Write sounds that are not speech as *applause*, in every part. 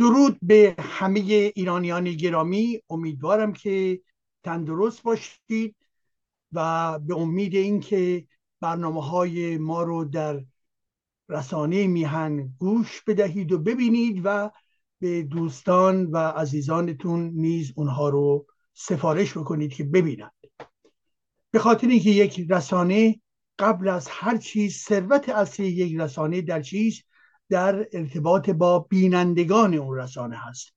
درود به همه ایرانیان گرامی. امیدوارم که تندرست باشید و به امید اینکه برنامه های ما رو در رسانه میهن گوش بدهید و ببینید و به دوستان و عزیزانتون نیز اونها رو سفارش بکنید که ببینند. به خاطر اینکه یک رسانه قبل از هر چیز ثروت اصلی یک رسانه در چیز در ارتباط با بینندگان اون رسانه هست.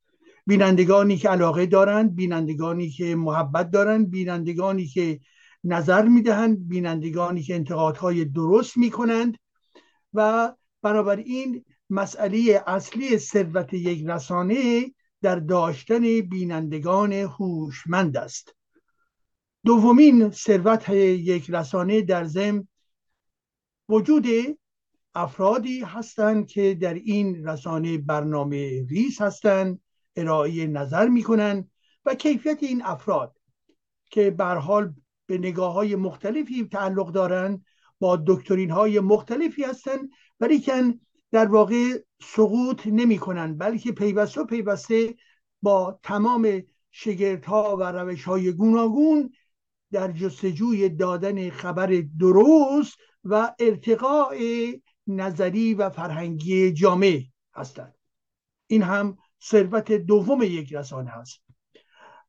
بینندگانی که علاقه دارند بینندگانی که محبت دارند بینندگانی که نظر می‌دهند بینندگانی که انتقادهای درست می‌کنند. و این مسئله اصلی ثروت یک رسانه در داشتن بینندگان هوشمند است. دومین ثروت یک رسانه در ضمن وجود افرادی هستند که در این رسانه برنامه ریز هستند ارائه نظر می‌کنند و کیفیت این افراد که بر حال به نگاه های مختلفی تعلق دارند با دکترین های مختلفی هستند ولیکن در واقع سقوط نمی کنند بلکه پیوسته پیوسته با تمام شگردها و روش های گوناگون در جستجوی دادن خبر درست و ارتقاء نظری و فرهنگی جامعه هستند. این هم ثروت دوم یک رسانه هست.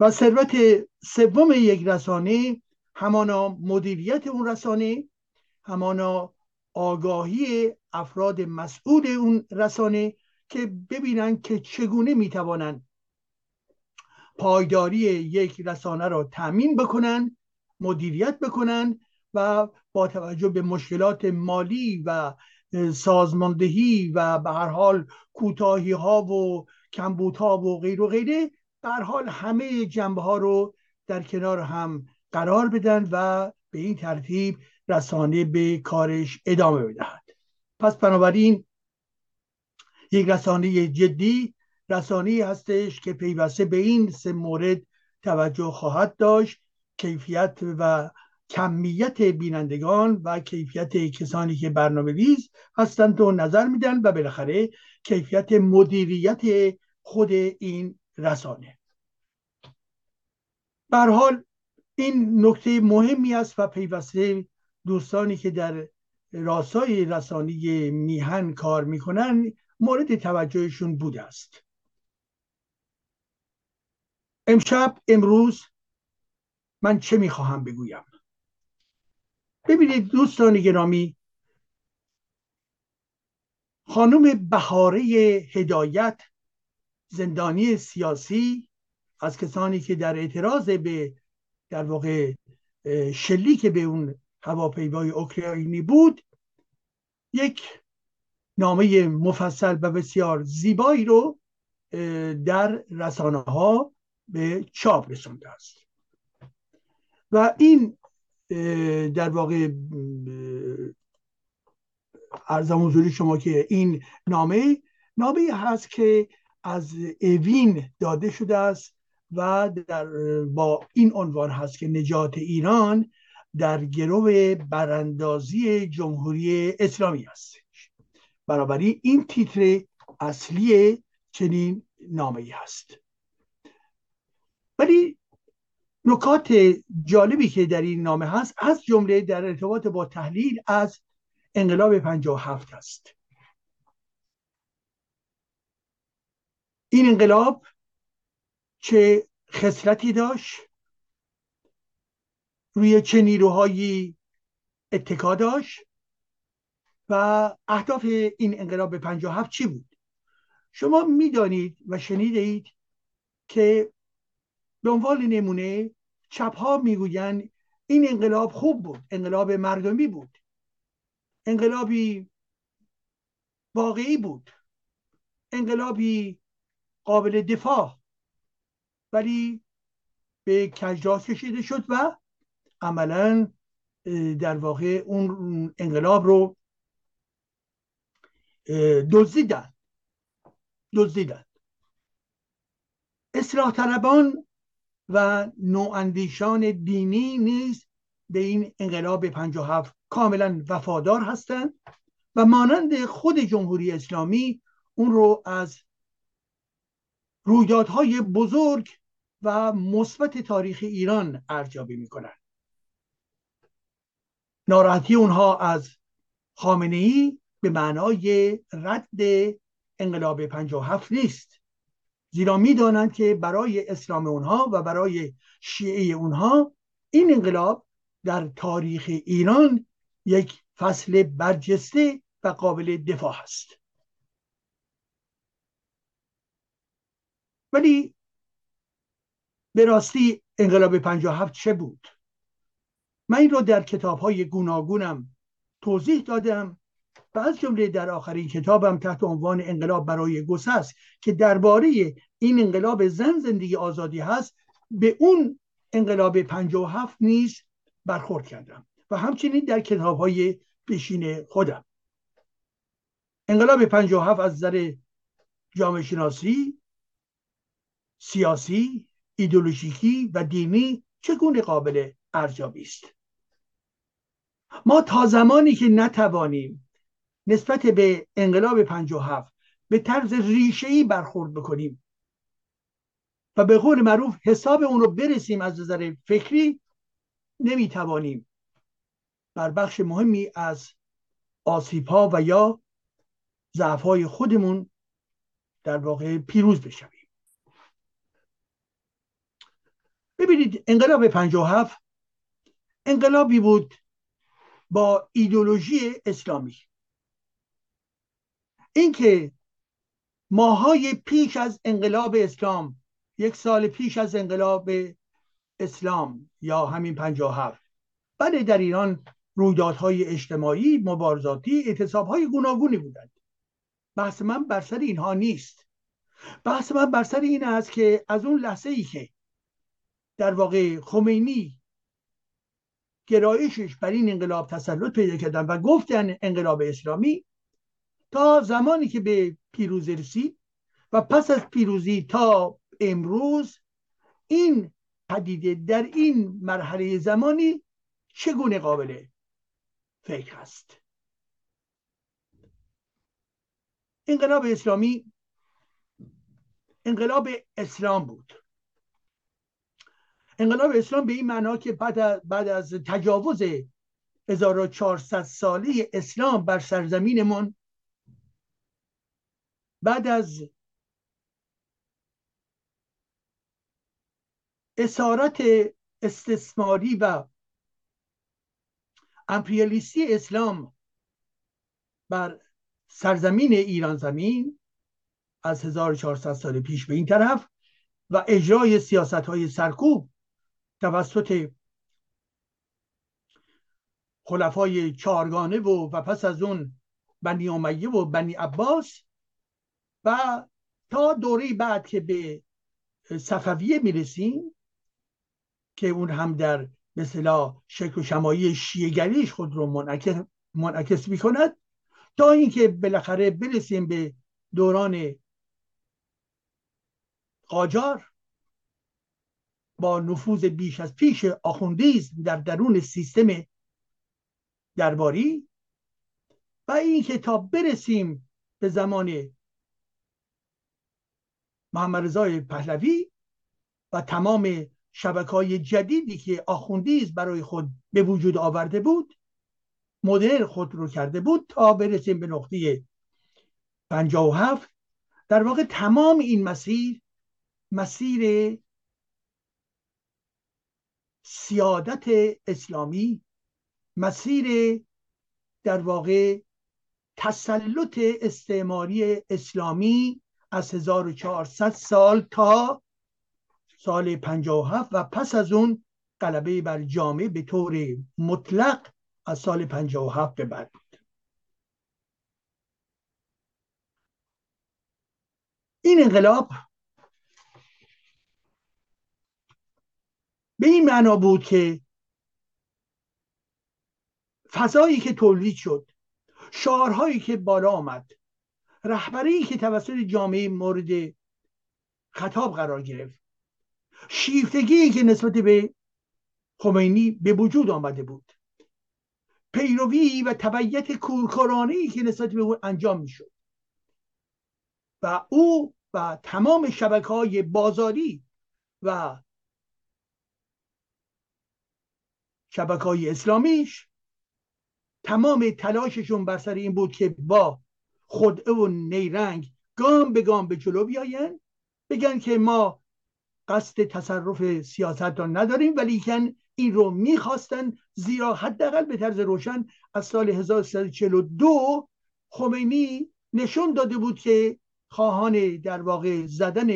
و ثروت سوم یک رسانه همانا مدیریت اون رسانه همانا آگاهی افراد مسئول اون رسانه که ببینن که چگونه می‌توانند پایداری یک رسانه را تأمین بکنن مدیریت بکنن و با توجه به مشکلات مالی و سازماندهی و به هر حال کوتاهی ها و کمبودها و غیر و غیره هر حال همه جنبه ها رو در کنار هم قرار بدن و به این ترتیب رسانه به کارش ادامه بدهد. پس بنابراین یک رسانه جدی رسانه هستش که پیوسته به این سه مورد توجه خواهد داشت کیفیت و کمیت بینندگان و کیفیت کسانی که برنامه ریز هستند و نظر میدن و بالاخره کیفیت مدیریت خود این رسانه. حال این نکته مهمی است و پیوسته دوستانی که در راستای رسانی میهن کار می‌کنن مورد توجهشون بوده است. امشب امروز من چه می‌خواهم بگویم؟ ببینید دوستان گرامی خانم بهاره هدایت زندانی سیاسی از کسانی که در اعتراض به در واقع شلیک به اون هواپیمای اوکراینی بود یک نامه مفصل و بسیار زیبایی رو در رسانه ها به چاپ رسونده است. و این در واقع ارزم حضوری شما که این نامه نامه هست که از اوین داده شده است و در با این عنوان هست که نجات ایران در گرو براندازی جمهوری اسلامی است. بنابراین این تیتر اصلی چنین نامه هست. ولی نکات جالبی که در این نامه هست از جمله در ارتباط با تحلیل از انقلاب 57 است. این انقلاب چه خسرتی داشت؟ روی چه نیروهایی اتکا داشت؟ و اهداف این انقلاب 57 چی بود؟ شما می‌دانید و شنیدید که به عنوان نمونه چپ ها می‌گویند این انقلاب خوب بود انقلاب مردمی بود. انقلابی واقعی بود. انقلابی قابل دفاع. ولی به کجراه کشیده شد و عملا در واقع اون انقلاب رو دزدیدن دزدیدن اصلاح طلبان و نواندیشان دینی نیز به این انقلاب 57 کاملا وفادار هستند و مانند خود جمهوری اسلامی اون رو از رویدادهای بزرگ و مثبت تاریخ ایران ارزیابی می‌کنن ناراحتی اونها از خامنه ای به معنای رد انقلاب هفت نیست. زیرا می‌دانند که برای اسلام اونها و برای شیعه اونها این انقلاب در تاریخ ایران یک فصل برجسته و قابل دفاع است. ولی به راستی انقلاب 57 چه بود؟ من این رو در کتاب های گوناگونم توضیح دادم و از جمله در آخرین کتابم تحت عنوان انقلاب برای گسست که درباره این انقلاب زن زندگی آزادی هست به اون انقلاب 57 نیز برخورد کردم و همچنین در کتاب های پیشین خودم. انقلاب 57 از نظر جامعه شناسی سیاسی ایدولوژیکی و دینی چگونه قابل ارزیابی است؟ ما تا زمانی که نتوانیم نسبت به انقلاب 57 به طرز ریشه‌ای برخورد بکنیم. و به قول معروف حساب اون رو برسیم از نظر فکری نمی‌توانیم. بر بخش مهمی از آسیب ها و یا ضعف های خودمون در واقع پیروز بشویم. ببینید انقلاب 57 انقلابی بود با ایدولوژی اسلامی. اینکه ماهای پیش از انقلاب اسلام یک سال پیش از انقلاب اسلام یا همین 57 بله در ایران رویدادهای اجتماعی مبارزاتی اعتصابهای گوناگونی بودند. بحث من بر سر اینها نیست. بحث من بر سر این است که از اون لحظه ای که در واقع خمینی گرایشش بر این انقلاب تسلط پیدا کردن و گفتن انقلاب اسلامی تا زمانی که به پیروزی رسید و پس از پیروزی تا امروز این پدیده در این مرحله زمانی چگونه قابل فکر است؟ انقلاب اسلامی انقلاب اسلام بود. انقلاب اسلام به این معنا که بعد از, بعد از تجاوز 1400 ساله اسلام بر سرزمینمون بعد از اسارت استثماری و امپریالیستی اسلام بر سرزمین ایران زمین از 1400 سال پیش به این طرف و اجرای سیاست های سرکوب توسط خلفای چارگانه و و پس از اون بنی امیه و بنی عباس و تا دوره بعد که به صفویه می‌رسیم که اون هم در مثلا شکل و شمایی شیعگریش خود رو منعکس, منعکس می‌کند تا اینکه بالاخره برسیم به دوران قاجار با نفوذ بیش از پیش آخوندیزم در درون سیستم درباری. و اینکه تا برسیم به زمان محمد رضای پهلوی و تمام شبکه های جدیدی که آخوندیز برای خود به وجود آورده بود مدرن خود رو کرده بود تا برسیم به نقطه 57 در واقع تمام این مسیر مسیر سیادت اسلامی مسیر در واقع تسلط استعماری اسلامی از 1400 سال تا سال 57 و پس از اون غلبه بر جامعه به طور مطلق از سال 57 به بعد بود. این انقلاب به این معنا بود که فضایی که تولید شد شعارهایی که بالا آمد رهبری که توسط جامعه مورد خطاب قرار گرفت. شیفتگی که نسبت به خمینی به وجود آمده بود. پیروی و تبعیت کورکورانه که نسبت به او انجام می‌شد. و او و تمام شبکه های بازاری و شبکه های اسلامیش تمام تلاششون بر سر این بود که با خدعه و نیرنگ گام به گام به جلو بیاین. بگن که ما قصد تصرف سیاست را نداریم ولی این رو می‌خواستن زیرا حداقل به طرز روشن از سال 1342 خمینی نشون داده بود که خواهان در واقع زدن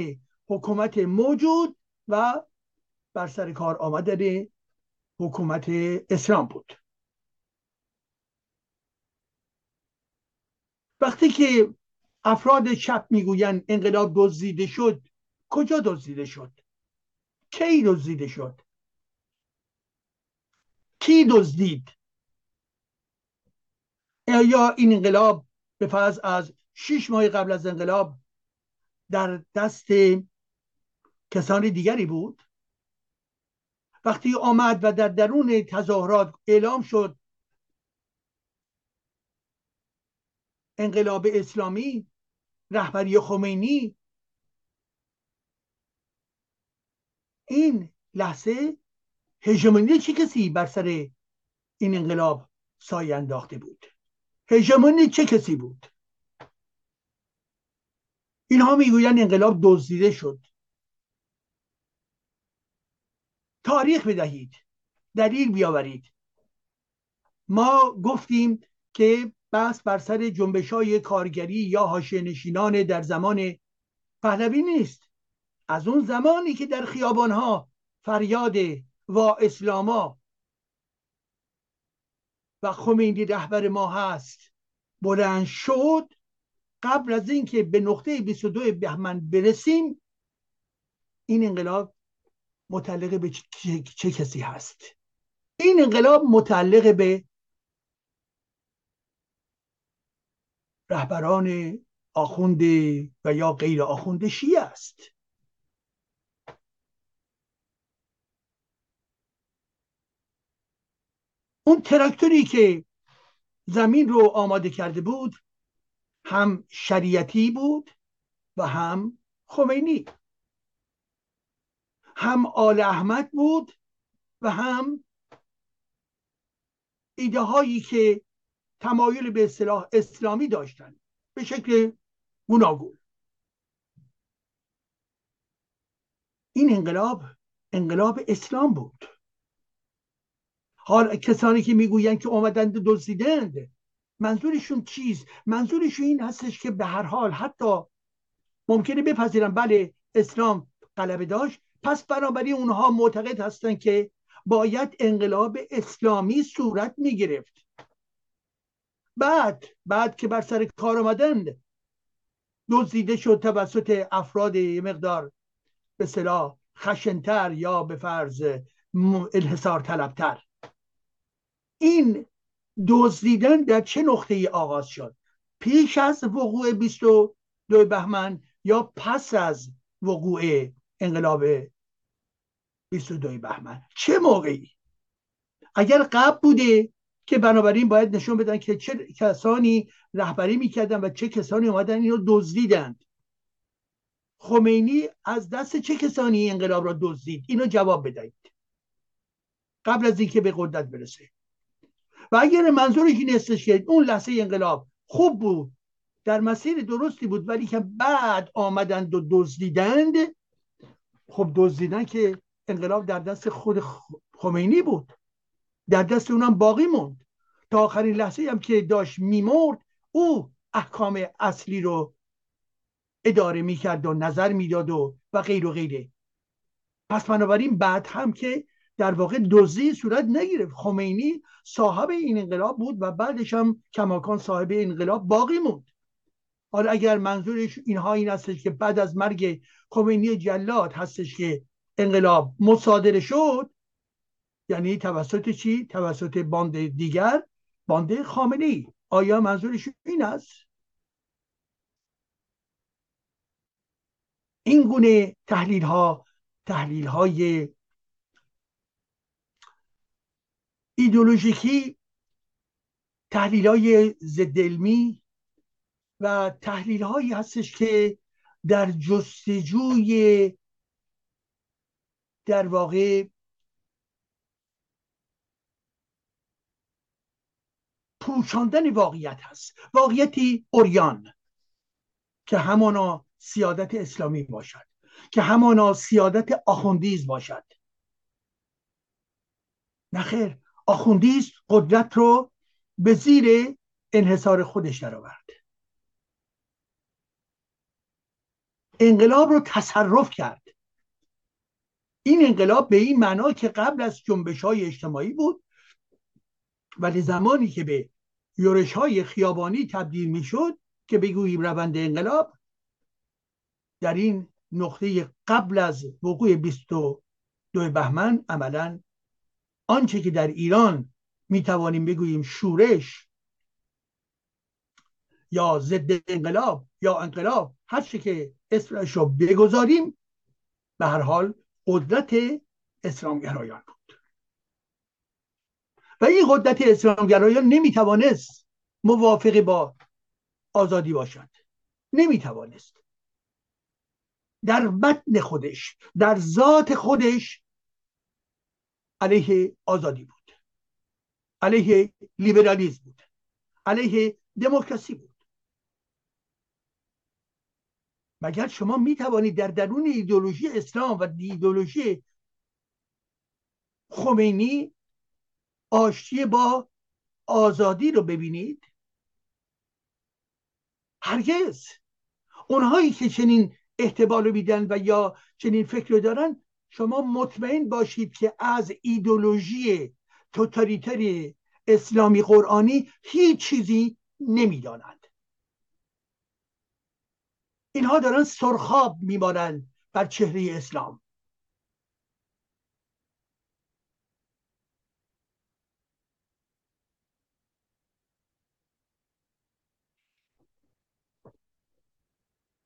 حکومت موجود و بر سر کار آمدن حکومت اسلام بود. وقتی که افراد چپ می‌گویند انقلاب دزدیده شد کجا دزدیده شد؟ کی دزدیده شد؟ کی دزدید؟ یا این انقلاب به فرض از شش ماه قبل از انقلاب در دست کسان دیگری بود؟ وقتی آمد و در درون تظاهرات اعلام شد انقلاب اسلامی رهبری خمینی. این لحظه هژمونی چه کسی بر سر این انقلاب سایه انداخته بود؟ هژمونی چه کسی بود؟ اینها می‌گویند انقلاب دزدیده شد. تاریخ بدهید دلیل بیاورید. ما گفتیم که بحث بر سر جنبش های کارگری یا حاشیه نشینان در زمان پهلوی نیست. از اون زمانی که در خیابان ها فریاد و اسلاما و خمینی رهبر ما هست بلند شد قبل از اینکه به نقطه 22 بهمن برسیم این انقلاب متعلق به چه, چه کسی هست؟ این انقلاب متعلق به رهبران آخوند و یا غیر آخوند شیعه است. اون تراکتوری که زمین رو آماده کرده بود هم شریعتی بود و هم خمینی. هم آل احمد بود و هم ایده هایی که تمایل به اصطلاح اسلامی داشتن. به شکل گوناگون. این انقلاب انقلاب اسلام بود. حال کسانی که می‌گویند که آمدند دزدیدند منظورشون چیست منظورشون این هستش که به هر حال حتی ممکنه بپذیرن بله اسلام غلبه داشت. پس بنابراین اونها معتقد هستند که باید انقلاب اسلامی صورت می‌گرفت. بعد بعد که بر سر کار آمدند دزدیده شد توسط افراد مقدار به صلاح خشنتر یا به فرض انحصار طلبتر. این دزدیدن در چه نقطه ای آغاز شد؟ پیش از وقوع 22 بهمن یا پس از وقوع انقلاب 22 بهمن؟ چه موقعی؟ اگر قبل بوده که بنابراین باید نشون بدن که چه کسانی رهبری می‌کردن و چه کسانی اومدن اینو دزدیدند خمینی از دست چه کسانی انقلاب را دزدید؟ اینو جواب بدهید. قبل از اینکه به قدرت برسه. و اگر منظورش این استش که اون لحظه انقلاب خوب بود در مسیر درستی بود ولی که بعد آمدند و دزدیدند خب دزدیدن که انقلاب در دست خود خمینی بود. در دست اونم باقی موند. تا آخرین لحظه هم که داشت میمرد او احکام اصلی رو اداره می‌کرد و نظر می‌داد و و غیر و غیره. پس بنابراین بعد هم که در واقع دزدی صورت نگرفت. خمینی صاحب این انقلاب بود و بعدش هم کماکان صاحب انقلاب باقی موند. حالا اگر منظورش اینها این هستش که بعد از مرگ خمینی جلاد هستش که انقلاب مصادره شد یعنی توسط چی؟ توسط باند دیگر باند خامنه ای آیا منظورش این است؟ این گونه تحلیل ها تحلیل های ایدولوژیکی تحلیل های زدلمی و تحلیل هایی هستش که در جستجوی در واقع پوشاندن واقعیت هست. واقعیتی اوریان که همانا سیادت اسلامی باشد که همانا سیادت آخوندیز باشد. نخیر آخوندیز قدرت رو به زیر انحصار خودش درآورد. انقلاب رو تصرف کرد. این انقلاب به این معنا که قبل از جنبش های اجتماعی بود ولی زمانی که به یورش های خیابانی تبدیل می شد که بگوییم روند انقلاب در این نقطه قبل از وقوع 22 بهمن عملا آنچه که در ایران می توانیم بگوییم شورش یا ضد انقلاب یا انقلاب هر چه که اسمش رو بگذاریم به هر حال قدرت اسلامگرایان بود. و این قدرت اسلامگرایان نمی‌توانست موافق با آزادی باشد. نمی‌توانست. در بدن خودش در ذات خودش علیه آزادی بود. علیه لیبرالیزم بود. علیه دموکراسی بود. مگر شما می توانید در درون ایدولوژی اسلام و ایدولوژی خمینی آشتی با آزادی رو ببینید. هرگز. اونهایی که چنین احتمال رو میدن و یا چنین فکر رو دارن شما مطمئن باشید که از ایدولوژی توتالیتری اسلامی قرآنی هیچ چیزی نمی‌دانند. اینها دارن سرخاب میمانند بر چهره اسلام.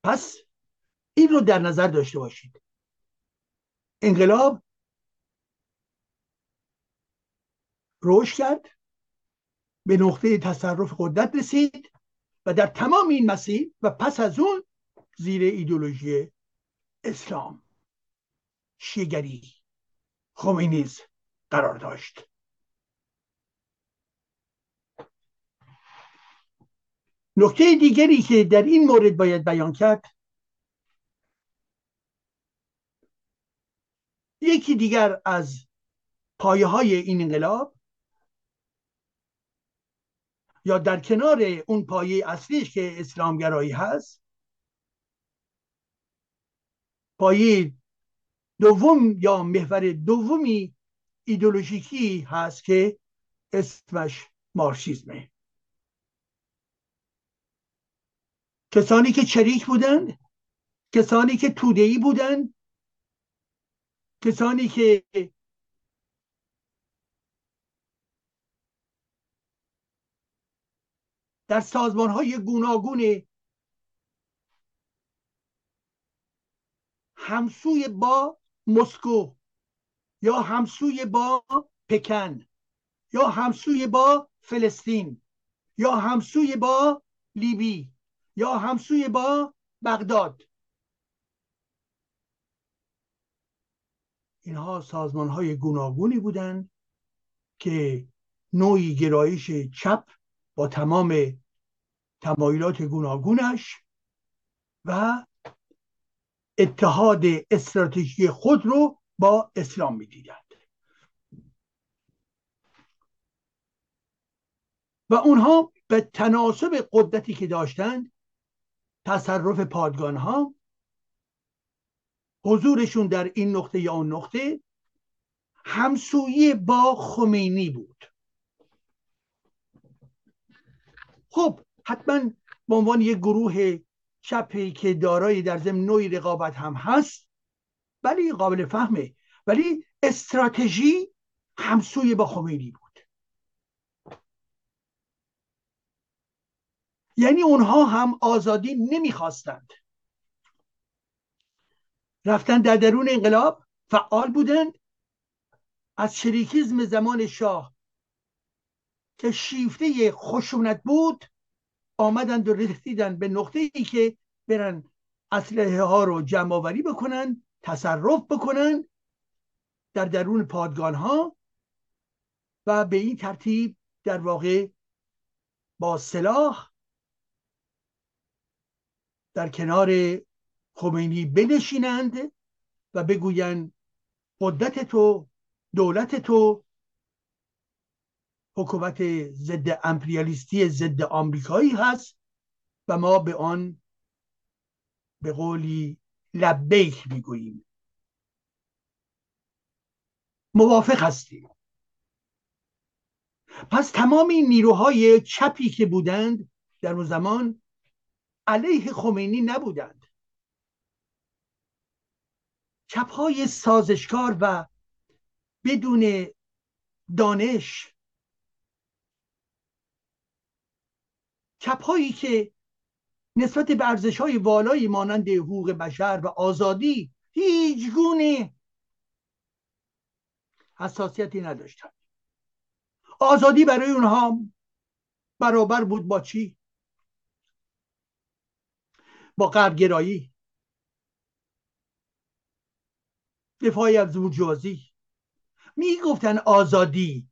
پس این رو در نظر داشته باشید. انقلاب رشد کرد به نقطه تصرف قدرت رسید و در تمام این مسیر و پس از اون زیر ایدولوژی اسلام شیگری خمینیز قرار داشت. نکته دیگری که در این مورد باید بیان کرد یکی دیگر از پایه های این انقلاب یا در کنار اون پایه اصلیش که اسلامگرایی هست پایه دوم یا محور دومی ایدولوژیکی هست که اسمش مارکسیزمه. کسانی که چریک بودند کسانی که تودهی بودند کسانی که در سازمان های گوناگون همسوی با مسکو یا همسوی با پکن یا همسوی با فلسطین یا همسوی با لیبی. یا همسوی با بغداد. اینها سازمان های گوناگونی بودند که نوعی گرایش چپ با تمام تمایلات گوناگونش و اتحاد استراتژی خود رو با اسلام می‌دیدند. و اونها به تناسب قدرتی که داشتند تصرف پادگان ها حضورشون در این نقطه یا اون نقطه همسویی با خمینی بود. خب حتما به عنوان یک گروه چپی که دارای در ضمن نوعی رقابت هم هست ولی قابل فهمه ولی استراتژی همسوی با خمینی بود. یعنی اونها هم آزادی نمی‌خواستند. رفتن در درون انقلاب فعال بودند. از شریکیزم زمان شاه که شیفته خشونت بود آمدند و رسیدند به نقطه ای که برن اسلحه ها رو جمع آوری بکنن تصرف بکنن در درون پادگان ها و به این ترتیب در واقع با سلاح در کنار خمینی بنشینند و بگویند قدرت تو دولت تو حکومت ضد امپریالیستی ضد آمریکایی هست و ما به آن به قولی لبیک می‌گوییم. موافق هستیم. پس تمام این نیروهای چپی که بودند در اون زمان علیه خمینی نبودند. چپهای سازشکار و بدون دانش چپهایی که نسبت به ارزش های والایی مانند حقوق بشر و آزادی هیچ گونه حساسیتی نداشتند. آزادی برای اونها برابر بود با چی؟ با غربگرایی. دفاعی از بورژوازی می‌گفتن آزادی.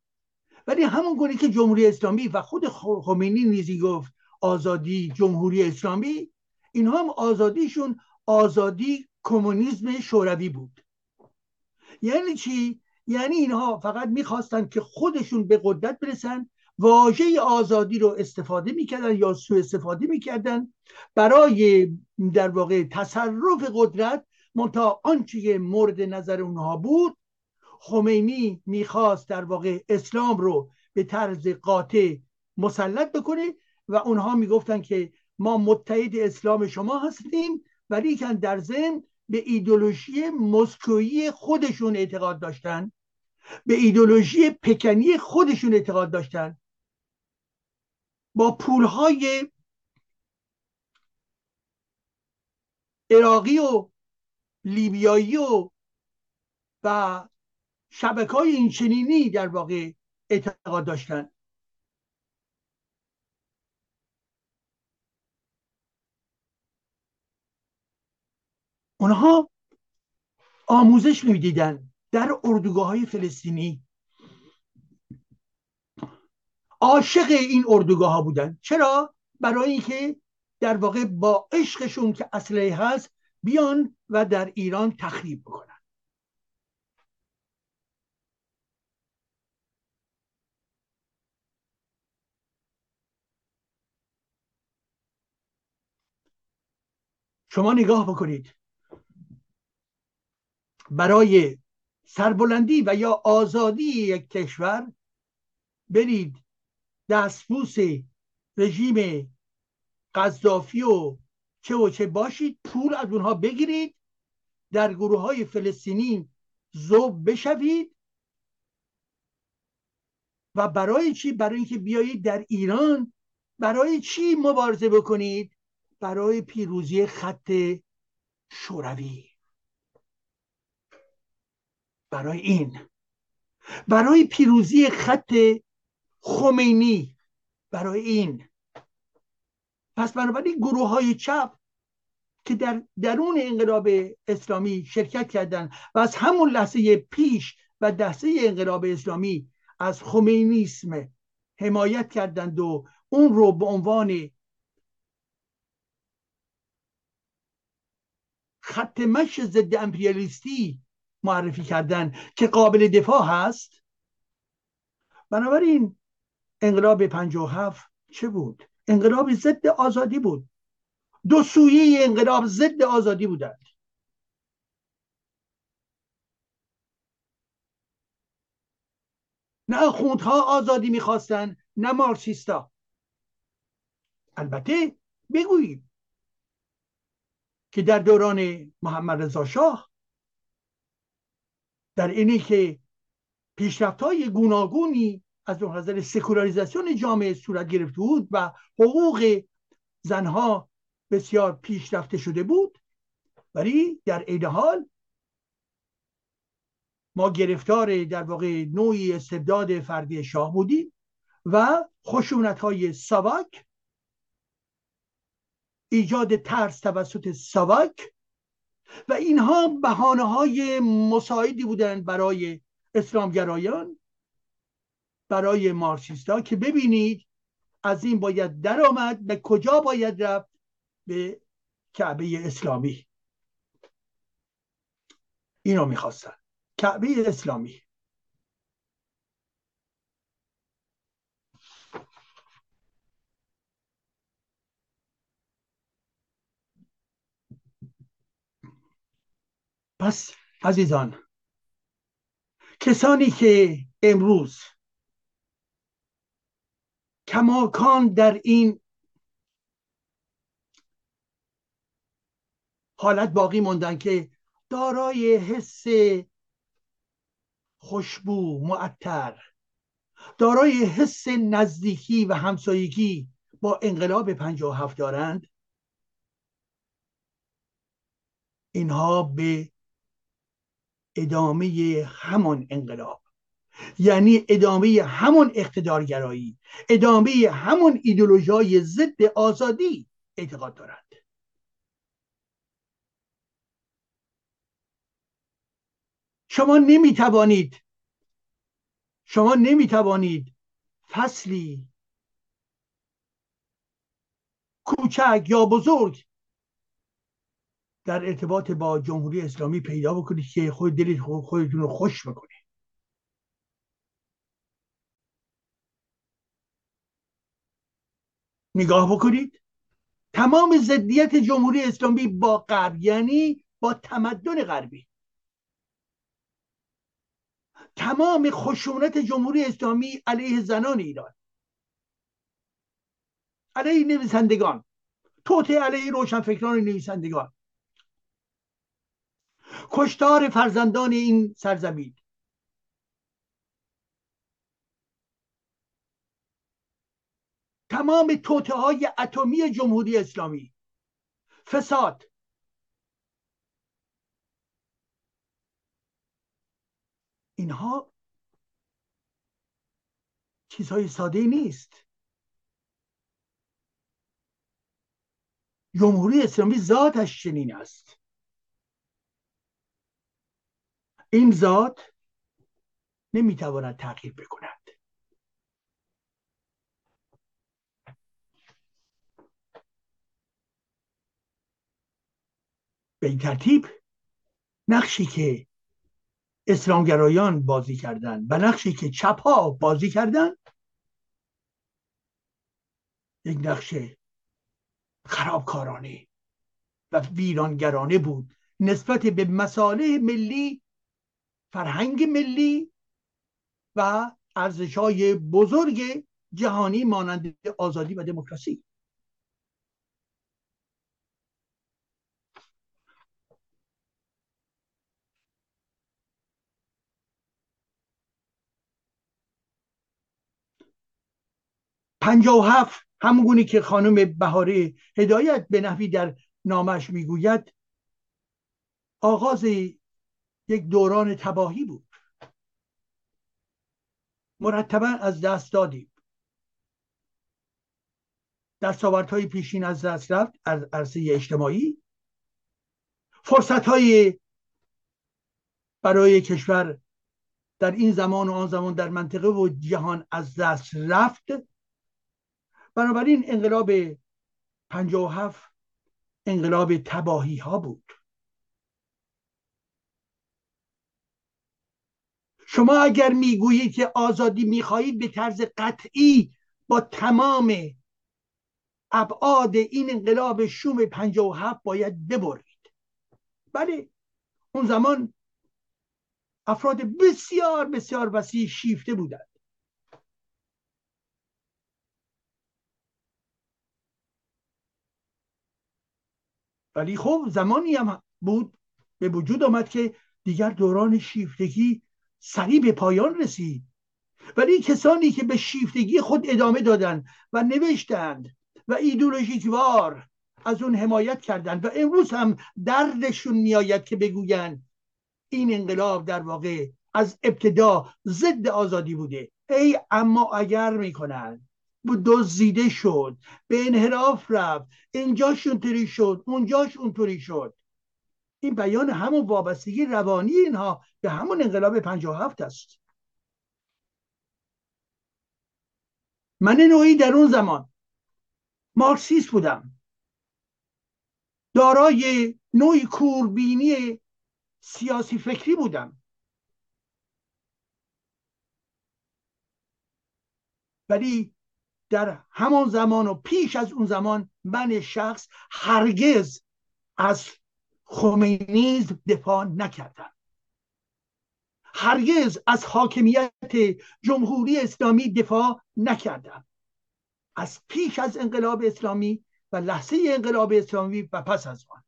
ولی همون گونه که جمهوری اسلامی و خود خمینی نیزی گفت آزادی جمهوری اسلامی اینها هم آزادیشون آزادی کمونیسم شوروی بود. یعنی چی؟ یعنی اینها فقط می‌خواستند که خودشون به قدرت برسن واژه آزادی رو استفاده می‌کردن یا سوء استفاده می‌کردن. برای در واقع تصرف قدرت منتها آنچه مورد نظر اونها بود خمینی می‌خواست در واقع اسلام رو به طرز قاطع مسلط بکنه و اونها می‌گفتن که ما متحد اسلام شما هستیم ولی که در ضمن به ایدولوژی مسکویی خودشون اعتقاد داشتن. به ایدولوژی پکنی خودشون اعتقاد داشتن. با پولهای عراقی و لیبیایی و و شبکه های این چنینی در واقع اعتقاد داشتن. اونها آموزش می‌دیدن در اردوگاه های فلسطینی. عاشق این اردوگاه ها بودن. چرا؟ برای اینکه در واقع با عشقشون که اسلحه هست بیان و در ایران تخریب بکنن. شما نگاه بکنید. برای سربلندی و یا آزادی یک کشور برید دستبوس رژیم قذافی و چه و چه باشید پول از اونها بگیرید در گروه های فلسطینی زوب بشوید. و برای چی؟ برای اینکه بیایید در ایران. برای چی مبارزه بکنید؟ برای پیروزی خط شوروی. برای این. برای پیروزی خط خمینی برای این. پس بنابراین گروه های چپ که در درون انقلاب اسلامی شرکت کردند و از همون لحظه پیش و دسته انقلاب اسلامی از خمینیسم حمایت کردند و اون رو به عنوان خط مش ضد امپریالیستی معرفی کردن که قابل دفاع هست. بنابراین انقلاب 57 چه بود؟ انقلاب ضد آزادی بود. دو سویه انقلاب ضد آزادی بودند. نه خوندها آزادی می‌خواستن نه مارکسیستا. البته بگوییم که در دوران محمد رضا شاه در اینی که پیشرفت های گوناگونی از نظر سکولاریزاسیون جامعه صورت گرفته بود و حقوق زنها بسیار پیشرفته شده بود. ولی در عین حال ما گرفتار در واقع نوعی استبداد فردی شاه بودیم و خشونت های سواک ایجاد ترس توسط سواک و اینها بحانه های مساعدی بودند برای اسلامگرایان برای مارکسیستا که ببینید از این باید درآمد به کجا باید رفت؟ به کعبه اسلامی. اینو می‌خواستن. کعبه اسلامی. پس عزیزان کسانی که امروز کماکان در این حالت باقی موندن که دارای حس خوشبو معطر دارای حس نزدیکی و همسایگی با انقلاب هفت دارند. اینها به ادامه همان انقلاب. یعنی ادامه همون اقتدارگرایی ادامه همون ایدولوژی ضد آزادی اعتقاد دارند شما نمی‌توانید شما نمی‌توانید فصلی کوچک یا بزرگ در ارتباط با جمهوری اسلامی پیدا بکنید که خود دلید خودتون رو خوش بکنید. نگاه بکنید. تمام ضدیت جمهوری اسلامی با غرب یعنی با تمدن غربی. تمام خشونت جمهوری اسلامی علیه زنان ایران. علیه نویسندگان. توته علیه روشنفکران نویسندگان. کشتار فرزندان این سرزمین. تمام توته های اتمی جمهوری اسلامی. فساد. اینها چیزهای ساده نیست. جمهوری اسلامی ذاتش چنین است. این ذات نمی‌تواند تغییر بکند. به این ترتیب نقشی که اسلامگرایان بازی کردن و نقشی که چپ ها بازی کردن یک نقش خرابکارانه و ویرانگرانه بود. نسبت به مساله ملی فرهنگ ملی و ارزش های بزرگ جهانی مانند آزادی و دموکراسی. پنجا و هفت همونگونی که خانم بهاره هدایت به نحوی در نامش می‌گوید آغاز یک دوران تباهی بود. مرتبا از دست دادیم. های پیشین از دست رفت از عرصه اجتماعی. فرصت های برای کشور در این زمان و آن زمان در منطقه و جهان از دست رفت. بنابراین انقلاب 57 انقلاب تباهی ها بود. شما اگر می‌گویید که آزادی می‌خواهید به طرز قطعی با تمام ابعاد این انقلاب شوم 57 باید ببرید. بله اون زمان افراد بسیار بسیار وسیع شیفته بودند. ولی خب زمانی هم بود به وجود آمد که دیگر دوران شیفتگی سریع به پایان رسید. ولی کسانی که به شیفتگی خود ادامه دادند و نوشتند و ایدولوژیکوار از اون حمایت کردند و امروز هم دردشون میآید که بگویند این انقلاب در واقع از ابتدا ضد آزادی بوده. ای اما اگر می‌کنن دزدیده شد به انحراف رفت اینجاش اونطوری شد اونجاش اونطوری شد. این بیان همون وابستگی روانی اینها به همون انقلاب 57 است. من نوعی در اون زمان مارکسیست بودم. دارای نوعی کوربینی سیاسی فکری بودم. ولی در همان زمان و پیش از اون زمان من شخص هرگز از خمینیزم دفاع نکردم. هرگز از حاکمیت جمهوری اسلامی دفاع نکردم. از پیش از انقلاب اسلامی و لحظه انقلاب اسلامی و پس از آن.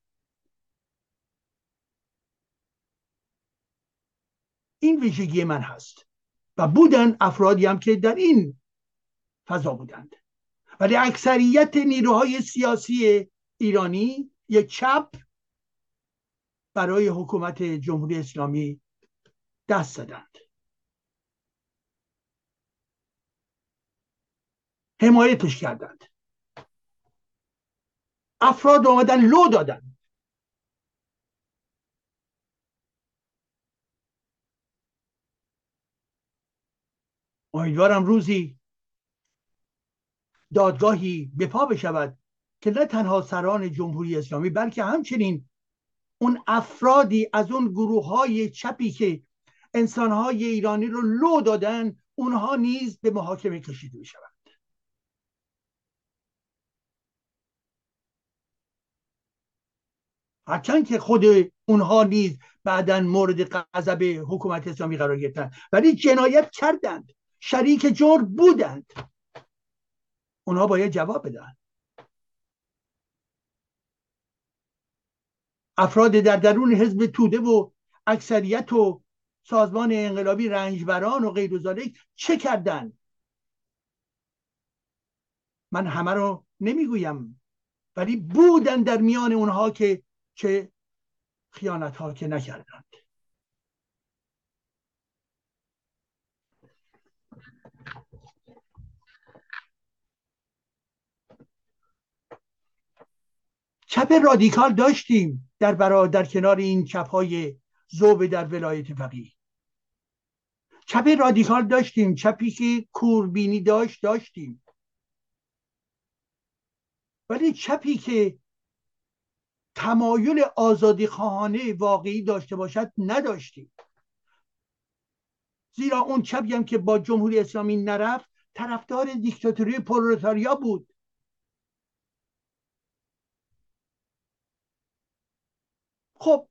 این ویژگی من هست و بودن افرادی هم که در این فضا بودند. ولی اکثریت نیروهای سیاسی ایرانی یک چپ برای حکومت جمهوری اسلامی دست زدند. حمایتش کردند. افراد آمدن لو دادن. امیدوارم روزی دادگاهی به پا بشود که نه تنها سران جمهوری اسلامی بلکه همچنین اون افرادی از اون گروه های چپی که انسانهای ایرانی رو لو دادن اونها نیز به محاکمه کشیده بشوند هرچند که خود اونها نیز بعدا مورد غضب حکومت اسلامی قرار گرفتن ولی جنایت کردند. شریک جرم بودند. اونها باید جواب بدن. افراد در درون حزب توده و اکثریت و سازمان انقلابی رنجبران و غیر چه کردن؟ من همه رو نمی‌گویم ولی بودن در میان اونها که چه خیانت ها که نکردند. چپ رادیکال داشتیم در برا در کنار این چپ های زوب در ولایت فقیه. چپ رادیکال داشتیم چپی که کوربینی داشت داشتیم. ولی چپی که تمایل آزادی خواهانه واقعی داشته باشد نداشتیم. زیرا اون چپی هم که با جمهوری اسلامی نرفت طرفدار دیکتاتوری پرولتاریا بود. خب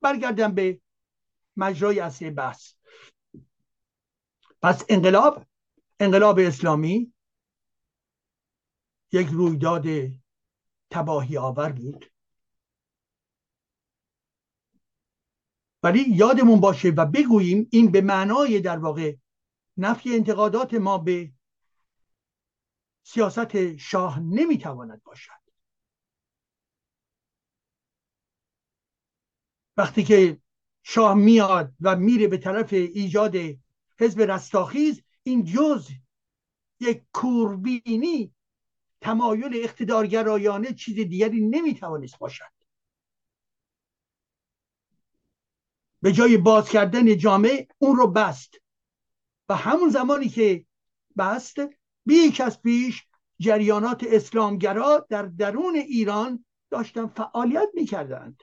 برگردم به مجرای اصلی بحث. پس انقلاب انقلاب اسلامی یک رویداد تباهی آور بود. ولی یادمون باشه و بگوییم این به معنای در واقع نفی انتقادات ما به سیاست شاه نمی‌تواند باشد. وقتی که شاه میاد و میره به طرف ایجاد حزب رستاخیز این جز یک کوربینی تمایل اقتدارگرایانه چیز دیگری نمی‌توانست باشد. به جای باز کردن جامعه اون رو بست. و همون زمانی که بست بیش از پیش جریانات اسلامگرا در درون ایران داشتن فعالیت می‌کردند.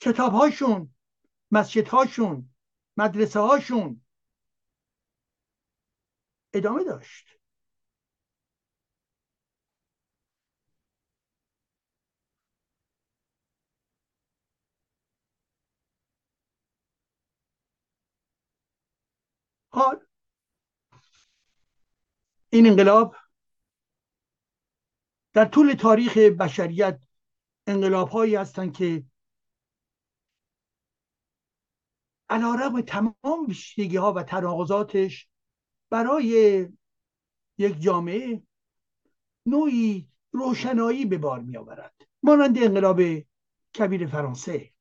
کتاب هاشون مسجد هاشون مدرسه هاشون ادامه داشت. حال. این انقلاب در طول تاریخ بشریت انقلاب هایی هستند که علا تمام ویژگی ها و تناقضاتش برای یک جامعه نوعی روشنایی به بار می آورد مانند انقلاب کبیر فرانسه.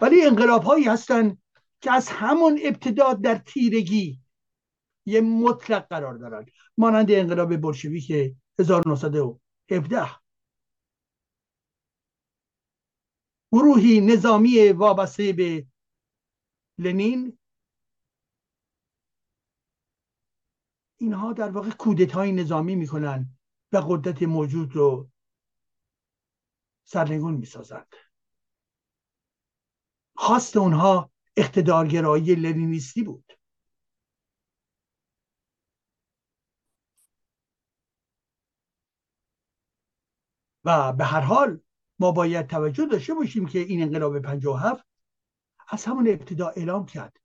ولی انقلاب هایی هستند که از همون ابتدا در تیرگی یه مطلق قرار دارند. مانند انقلاب بلشویک 1917 گروهی نظامی وابسته به لنین اینها در واقع کودتای نظامی می‌کنن و قدرت موجود رو سرنگون می‌سازند. خواست اونها اقتدارگرایی لنینیستی بود. و به هر حال ما باید توجه داشته باشیم که این انقلاب 57 از همون ابتدا اعلام کرد.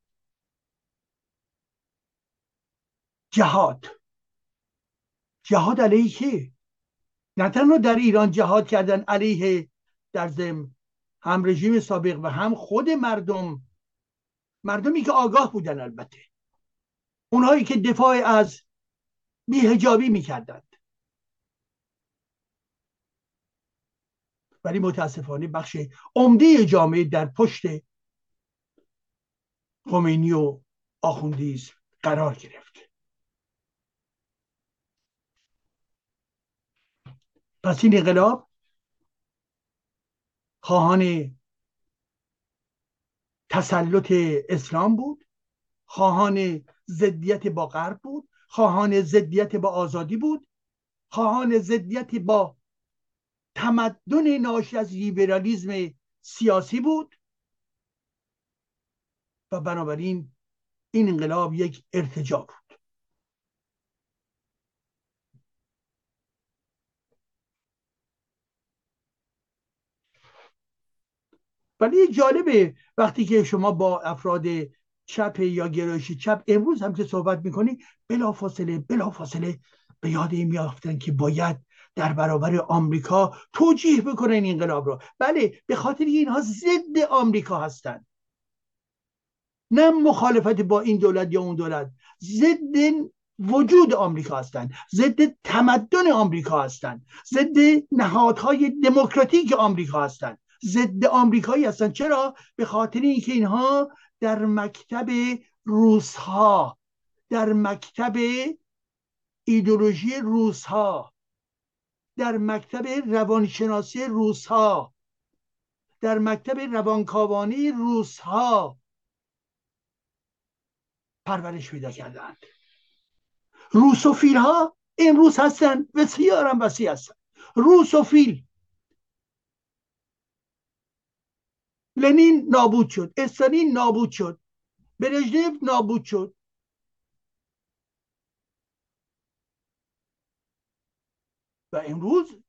جهاد. جهاد علیه نه تنها در ایران جهاد کردن علیه در زم هم رژیم سابق و هم خود مردم. مردمی که آگاه بودن البته. اونهایی که دفاع از بیهجابی می‌کردند. ولی متاسفانه بخش عمده جامعه در پشت خمینی و آخوندیز قرار گرفت. پس این انقلاب خواهان تسلط اسلام بود خواهان ضدیت با غرب بود خواهان ضدیت با آزادی بود خواهان ضدیت با تمدن ناشی از لیبرالیزم سیاسی بود. و بنابراین این انقلاب یک ارتجا بود. ولی جالبه وقتی که شما با افراد چپ یا گرایش چپ امروز هم که صحبت می‌کنی بلا فاصله بلا فاصله به یاد این میافتن که باید در برابر آمریکا توجیه بکنن این انقلاب رو. بله به خاطر اینها ضد آمریکا هستند نه مخالفت با این دولت یا اون دولت. ضد وجود آمریکا هستند. ضد تمدن آمریکا هستند. ضد نهادهای دموکراتیک آمریکا هستند. ضد آمریکایی هستند. چرا؟ به خاطر اینکه اینها در مکتب روسها در مکتب ایدولوژی روسها در مکتب روانشناسی روسها در مکتب روانکاوانی روسها پرورش پیدا کردند. روسوفیل ها امروز هستن بسیار هم وسیع هستن. روسوفیل لنین نابود شد. استالین نابود شد. برژنف نابود شد. و امروز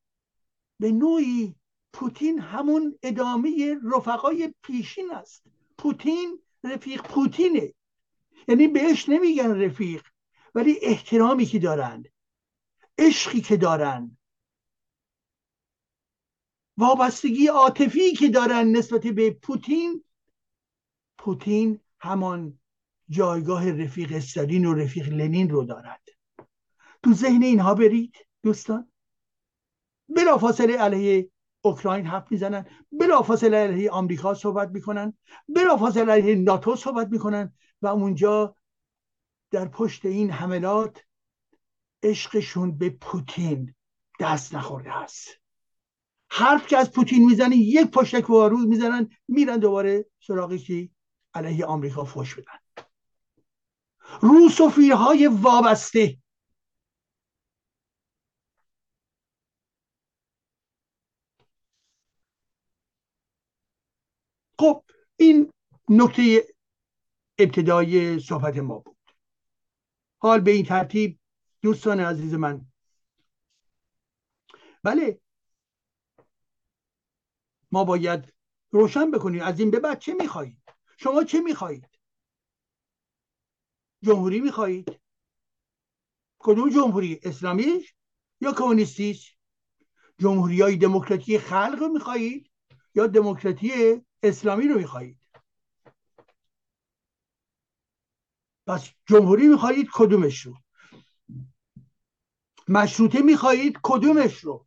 به نوعی پوتین همون ادامه رفقای پیشین است. پوتین رفیق پوتینه. یعنی بهش نمیگن رفیق ولی احترامی که دارند عشقی که دارند وابستگی عاطفی که دارن نسبت به پوتین پوتین همان جایگاه رفیق استالین و رفیق لنین رو دارد. تو ذهن اینها برید دوستان. بلافاصله علیه اوکراین حرف می‌زنن بلافاصله علیه آمریکا صحبت می‌کنن بلافاصله علیه ناتو صحبت می‌کنن. و اونجا در پشت این حملات عشقشون به پوتین دست نخورده است. حرف که از پوتین می‌زنی یک پشتک روز می‌زنن میرن دوباره سراغی که علیه آمریکا فوش بدن. روسوفیل های وابسته. خب این نکته ابتدای صحبت ما بود. حال به این ترتیب دوستان عزیز من. بله. ما باید روشن بکنیم. از این به بعد چه می‌خواهید؟ شما چه می‌خواهید؟ جمهوری می‌خواهید؟ کدوم جمهوری؟ اسلامیش یا کمونیستیش؟ جمهوری های دموکراتی خلق رو می‌خواهید یا دموکراتی اسلامی رو می‌خواهید؟ پس جمهوری می‌خواهید کدومش رو؟ مشروطه می‌خواهید کدومش رو؟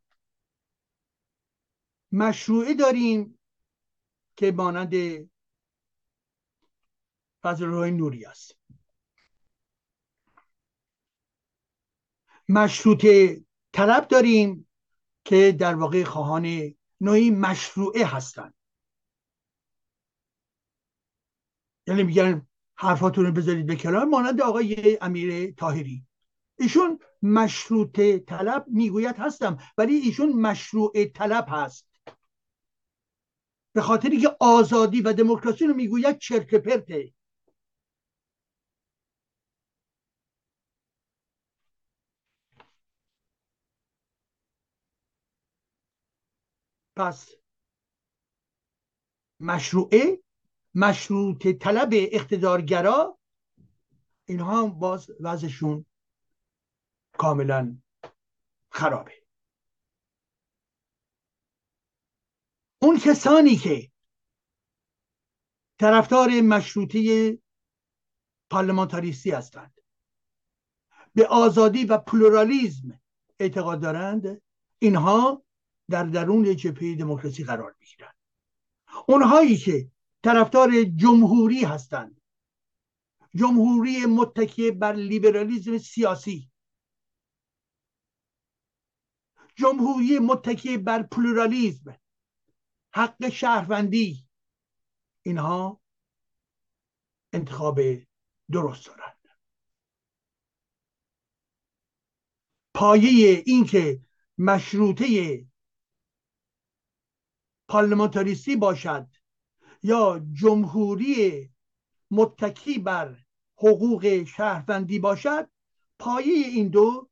مشروعه داریم که مانند فضل نوری است. مشروطه طلب داریم که در واقع خواهان نوعی مشروعه هستند. یعنی میگن حرفاتون رو بذارید به کنار مانند آقای امیر تاهری ایشون مشروط طلب می‌گوید هستم ولی ایشون مشروع طلب هست. به خاطری که آزادی و دموکراسی رو می‌گوید چرت پرته پس مشروعه مشروط طلب اقتدارگرا اینها باز وضعشون کاملا خرابه. اون کسانی که طرفدار مشروطه پارلمانتاریستی هستند به آزادی و پلورالیزم اعتقاد دارند اینها در درون جبهه دموکراسی قرار می‌گیرند. اونهایی که طرفدار جمهوری هستند. جمهوری متکی بر لیبرالیزم سیاسی. جمهوری متکی بر پلورالیزم. حق شهروندی. اینها انتخاب درست دارند. پایه اینکه مشروطه پارلمانتاریستی باشد یا جمهوری متکی بر حقوق شهروندی باشد پایه این دو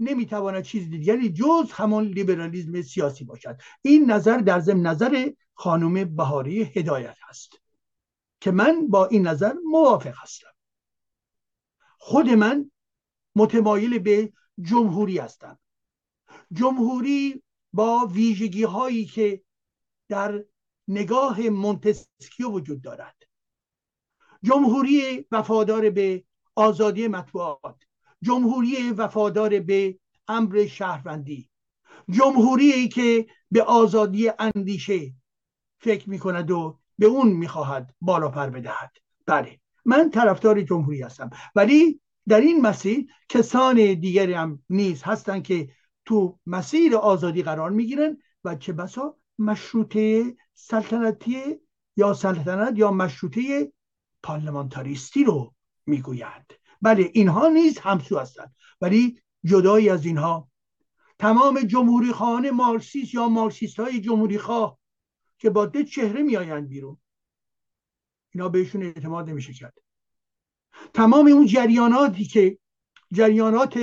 نمی‌تواند چیز دیگری جز همان لیبرالیزم سیاسی باشد. این نظر در ضمن نظر خانم بهاری هدایت هست که من با این نظر موافق هستم. خود من متمایل به جمهوری هستم. جمهوری با ویژگی هایی که در نگاه مونتسکیو وجود دارد. جمهوری وفادار به آزادی مطبوعات جمهوری وفادار به امر شهروندی جمهوری که به آزادی اندیشه فکر می کند و به اون می‌خواهد بالا پر بدهد. بله من طرفدار جمهوری هستم. ولی در این مسیر کسان دیگری هم نیز هستند که تو مسیر آزادی قرار می‌گیرن و چه بسا مشروطه سلطنتی یا سلطنت یا مشروطه پارلمانتاریستی رو می‌گویند بله اینها نیز همسو هستند ولی جدایی از اینها. تمام جمهوری خانه مارکسیست یا مارکسیست های جمهوری خواه که با ده چهره میآیند بیرون. اینا بهشون اعتماد نمیشه کرد. تمام اون جریاناتی که جریانات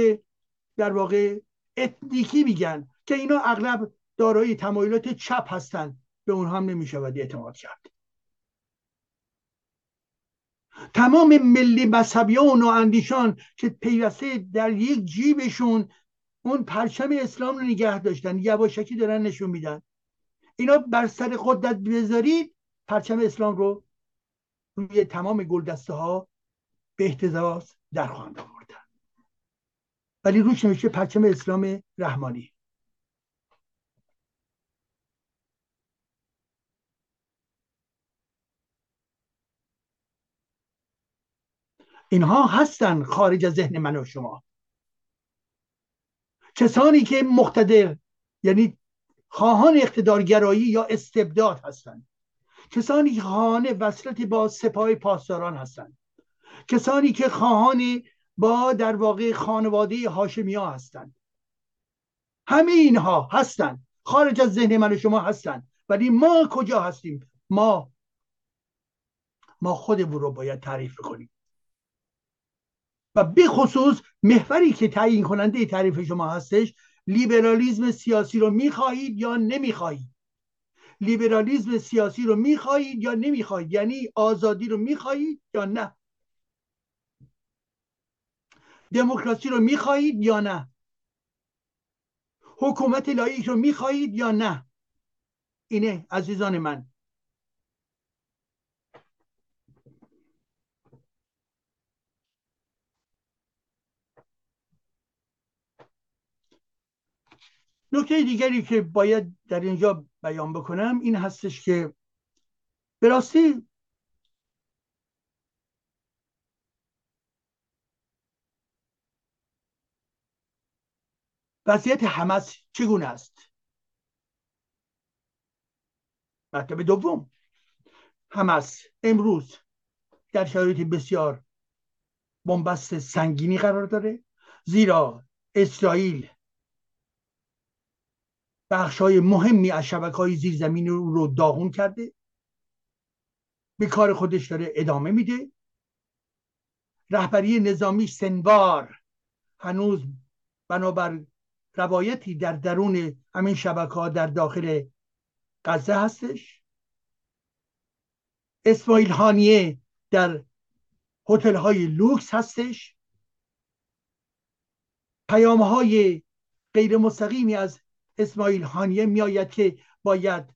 در واقع اتنیکی میگن که اینا اغلب دارای تمایلات چپ هستند. به اونها هم نمی‌شود اعتماد کرد. تمام ملی مذهبیان و اندیشان که پیوسته در یک جیبشون اون پرچم اسلام رو نگه داشتن یواشکی دارن نشون میدن. اینا بر سر قدرت بذارید پرچم اسلام رو روی تمام گلدسته ها به احتزاز در خواهند آوردن. ولی روش نمیشه پرچم اسلام رحمانی. اینها هستن خارج از ذهن من و شما. کسانی که مقتدر یعنی خواهان اقتدارگرایی یا استبداد هستند. کسانی که خواهان وصلت با سپاه پاسداران هستند. کسانی که خواهان با در واقع خانواده هاشمی ها هستند. همه اینها هستند خارج از ذهن من و شما هستند ولی ما کجا هستیم؟ ما ما خودمون رو باید تعریف کنیم. به خصوص محوری که تعیین کننده تعریف شما هستش لیبرالیزم سیاسی رو می‌خواهید یا نمی‌خواهید؟ لیبرالیزم سیاسی رو می‌خواهید یا نمی‌خواهید؟ یعنی آزادی رو می‌خواهید یا نه؟ دموکراسی رو می‌خواهید یا نه؟ حکومت لایک رو می‌خواهید یا نه؟ اینه عزیزان من. نکته دیگری که باید در اینجا بیان بکنم این هستش که به وضعیت حمس چگونه است؟ مطلب دوم. حمس امروز در شرایط بسیار بنبست سنگینی قرار داره زیرا اسرائیل بخش های مهمی از شبکه های زیرزمینی رو داغون کرده. به کار خودش داره ادامه میده. رهبری نظامی سنوار هنوز بنابر روایتی در درون همین شبکه ها در داخل غزه هستش. اسماعیل هانیه در هتل های لوکس هستش. پیام های غیر مستقیمی از اسماعیل هانیه میآید که باید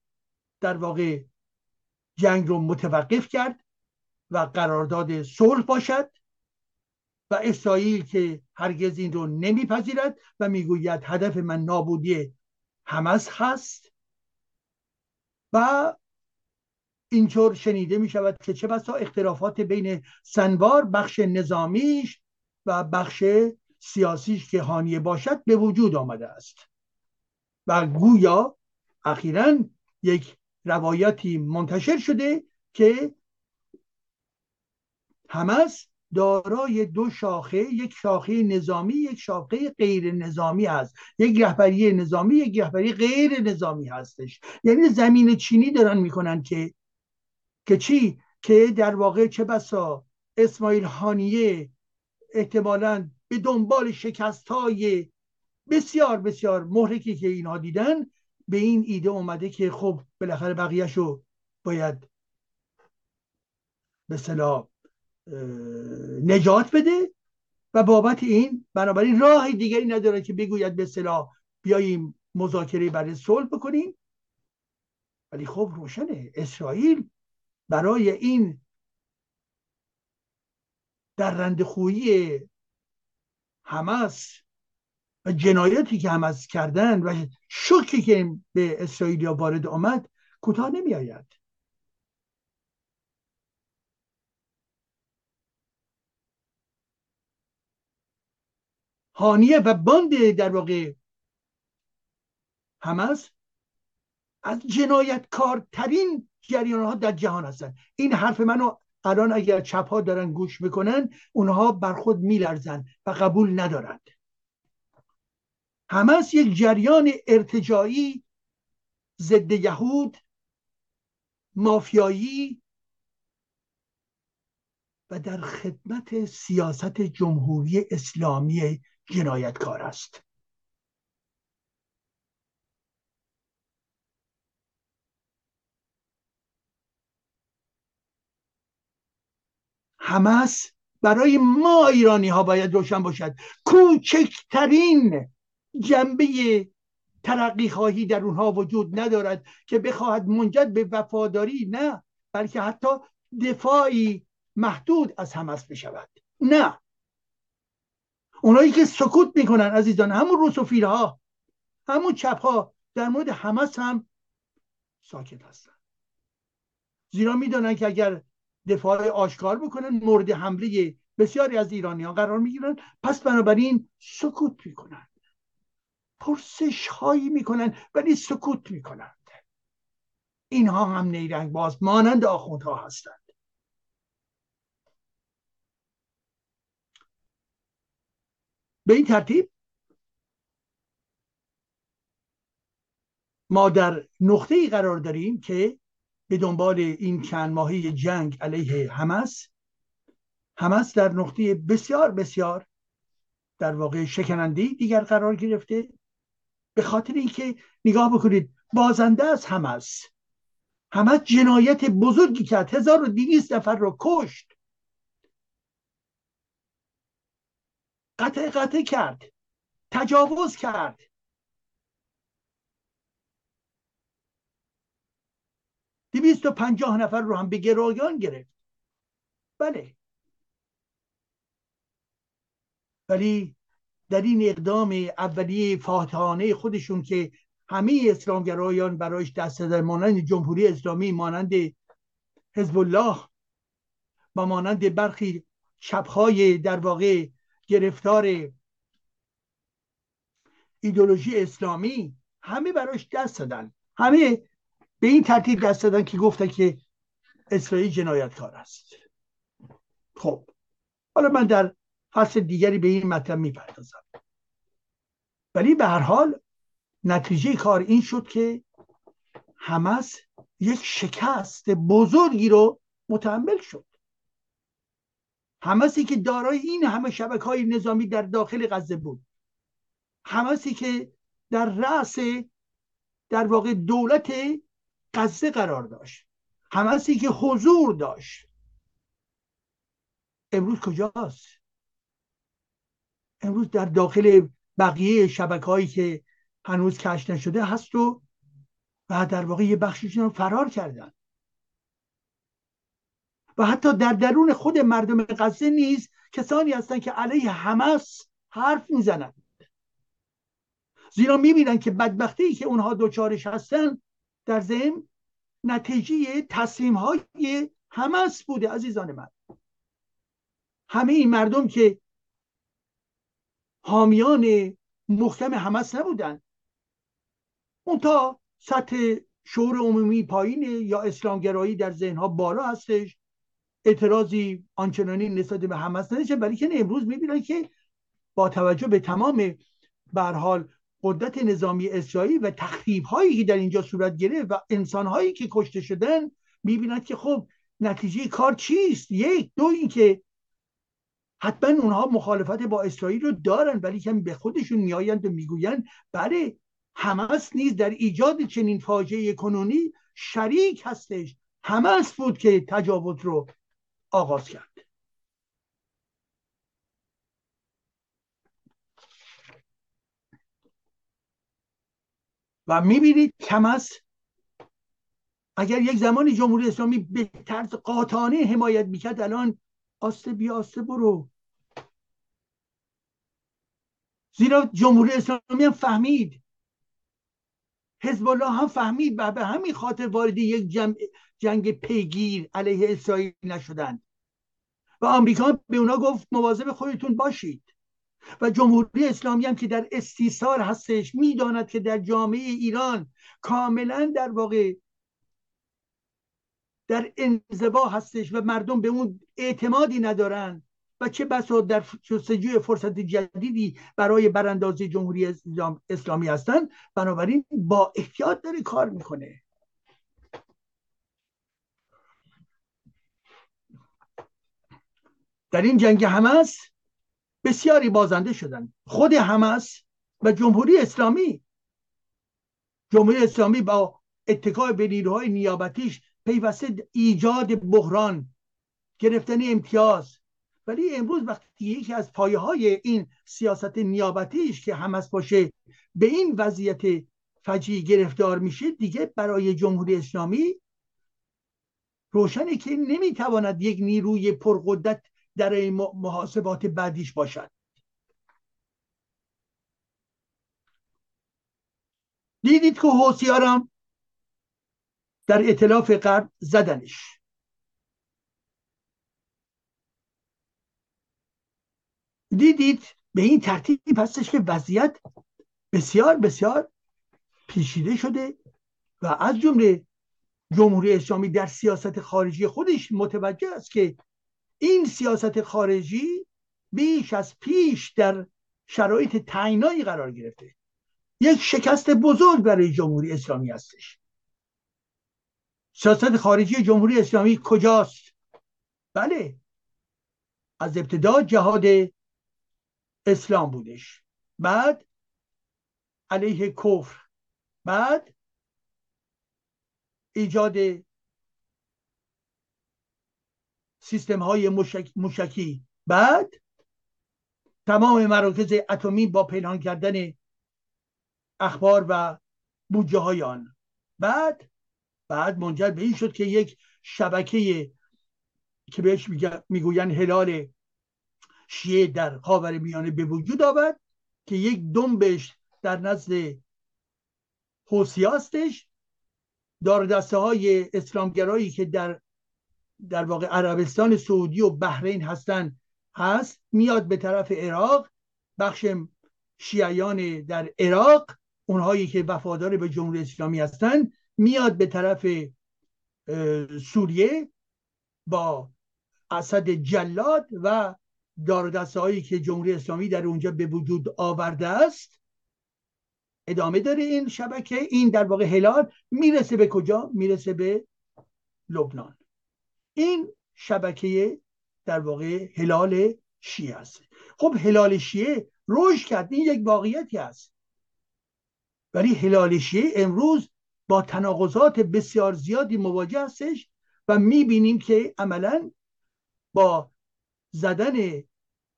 در واقع جنگ رو متوقف کرد و قرارداد صلح باشد و اسرائیل که هرگز این رو نمیپذیرد و می‌گوید هدف من نابودی حمس هست و اینطور شنیده می شود که چه بسا اختلافات بین سنوار بخش نظامیش و بخش سیاسیش که هانیه باشد به وجود آمده است. و گویا اخیرا یک روایتی منتشر شده که همس دارای دو شاخه یک شاخه نظامی یک شاخه غیر نظامی هست. یک رهبری نظامی یک رهبری غیر نظامی هستش. یعنی زمین چینی دارن می‌کنن که که چی؟ که در واقع چه بسا اسماعیل هانیه احتمالا به دنبال شکست های بسیار بسیار محرکی که اینها دیدن به این ایده اومده که خب بالاخره بقیهش رو باید به صلاح نجات بده و بابت این بنابراین راه دیگری نداره که بگوید به صلاح بیاییم مذاکره برای صلح بکنیم. ولی خب روشنه اسرائیل برای این در رندخویی حماس و جنایتی که حماس کردن و شوکی که به اسرائیلیا وارد آمد کوتاه نمی آید هانیه و باند در واقع حماس از جنایتکارترین جریان ها در جهان هستن این حرف منو الان اگر چپ ها دارن گوش می‌کنن اونها بر خود میلرزن و قبول ندارند. حماس یک جریان ارتجایی ضد یهود مافیایی و در خدمت سیاست جمهوری اسلامی جنایتکار است. حماس برای ما ایرانی ها باید روشن باشد. کوچکترین جنبه ترقی خواهی در اونها وجود ندارد که بخواهد منجد به وفاداری نه بلکه حتی دفاعی محدود از حماس بشود. نه. اونایی که سکوت می‌کنن عزیزان همون روسوفیل ها همون چپ ها در مورد حماس هم ساکت هستن. زیرا می‌دانن که اگر دفاع آشکار بکنن مورد حمله بسیاری از ایرانیان قرار می‌گیرن. پس بنابراین سکوت می‌کنن. پرسش هایی می‌کنن ولی سکوت می‌کنند. اینها هم نیرنگ باز مانند آخوندها هستند. به این ترتیب ما در نقطه ای قرار داریم که به دنبال این چند ماهی جنگ علیه حماس حماس در نقطه بسیار بسیار در واقع شکننده دیگر قرار گرفته. به خاطر اینکه نگاه بکنید بازنده از هم است همه جنایت بزرگی کرد. 1200 نفر رو کشت. قطع قطع کرد. تجاوز کرد. دویست و پنجاه نفر رو هم به گرایان گرفت. بله. ولی در این اقدام اولیه فاتحانه خودشون که همه اسلامگرایان برایش دست دادن مانند جمهوری اسلامی مانند حزب الله و مانند برخی چپهای در واقع گرفتار ایدولوژی اسلامی همه براش دست دادن. همه به این ترتیب دست دادن که گفتن که اسرائیل جنایتکار است. خب. حالا من در فصل دیگری به این مطلب می‌پردازم. ولی به هر حال نتیجه کار این شد که حمس یک شکست بزرگی رو متحمل شد. حماسی که دارای این همه شبکه های نظامی در داخل غزه بود. حماسی که در رأس در واقع دولت غزه قرار داشت. حماسی که حضور داشت. امروز کجاست؟ امروز در داخل بقیه شبکه هایی که هنوز کش نشده هست و و در واقع یه بخشیشون فرار کردن. و حتی در درون خود مردم غزه نیز کسانی هستند که علیه حماس حرف می‌زنند زیرا می‌بینن که بدبختی که اونها دوچارش هستن در ضمن نتیجه تصمیم های حماس بوده عزیزان من. همه این مردم که حامیان محکم حماس نبودن. تا سطح شعور عمومی پایینه یا اسلامگرایی در ذهنها بالا هستش. اعتراضی آنچنانی نسبت به حماس نداشته ولی که امروز می‌بینن که با توجه به تمام حال قدرت نظامی اسرائیل و تخریب هایی که در اینجا صورت گرفت و انسان هایی که کشته شدن می‌بینند که خب نتیجه کار چیست؟ یک دو اینکه حتما اونها مخالفت با اسرائیل رو دارن ولی که به خودشون میآیند و می‌گویند بله حماس نیز در ایجاد چنین فاجعه کنونی شریک هستش. حماس بود که تجاوز رو آغاز کرد. و می‌بینید کمس اگر یک زمانی جمهوری اسلامی به طرز قاطعانه حمایت می‌کرد الان آسته بی آسته برو. زیرا جمهوری اسلامی هم فهمید. حزب الله هم فهمید و به همین خاطر وارد یک جنگ, جنگ پیگیر علیه اسرائیل نشدند. و آمریکا به اونا گفت مواظب خودتون باشید. و جمهوری اسلامی هم که در استیصال هستش می‌داند که در جامعه ایران کاملا در واقع در انزوا هستش و مردم به اون اعتمادی ندارن. و چه بسا در جستجوی فرصت جدیدی برای براندازی جمهوری اسلامی هستند. بنابراین با احتیاط داره کار می‌کنه. در این جنگ همس بسیاری بازنده شدند. خود حماس و جمهوری اسلامی. جمهوری اسلامی با اتکای به نیروهای نیابتیش پیوسته ایجاد بحران گرفتن امتیاز ولی امروز وقتی یکی از پایه های این سیاست نیابتیش که حماس باشه به این وضعیت فجی گرفتار میشه دیگه برای جمهوری اسلامی روشنه که نمی‌تواند یک نیروی پرقدرت در محاسبات بعدیش باشد. دیدید که حوسیارم در اطلاف غرب زدنش. دیدید به این ترتیب هستش که وضعیت بسیار بسیار پیچیده شده و از جمله جمهوری اسلامی در سیاست خارجی خودش متوجه است که این سیاست خارجی بیش از پیش در شرایط تعینایی قرار گرفته. یک شکست بزرگ برای جمهوری اسلامی هستش. سیاست خارجی جمهوری اسلامی کجاست؟ بله. از ابتدا جهاد اسلام بودش. بعد علیه کفر. بعد ایجاد سیستم های مشکی بعد تمام مراکز اتمی با پنهان کردن اخبار و بودجه های آن. بعد بعد منجر به این شد که یک شبکه که بهش می‌گوین هلال شیعه در خاور میانه به وجود آورد که یک دنبش در نزد حوسی هستش دار دسته های اسلامگرایی که در در واقع عربستان سعودی و بحرین هستن هست میاد به طرف عراق بخش شیعیان در عراق اونهایی که وفادار به جمهوری اسلامی هستن میاد به طرف سوریه با اسد جلاد و دار هایی که جمهوری اسلامی در اونجا به وجود آورده است ادامه داره این شبکه. این در واقع هلال می‌رسه به کجا؟ می‌رسه به لبنان. این شبکه در واقع هلال شیعه است. خب هلال شیعه رشد کرد این یک واقعیتی است. ولی هلال شیعه امروز با تناقضات بسیار زیادی مواجه هستش و می‌بینیم که عملا با زدن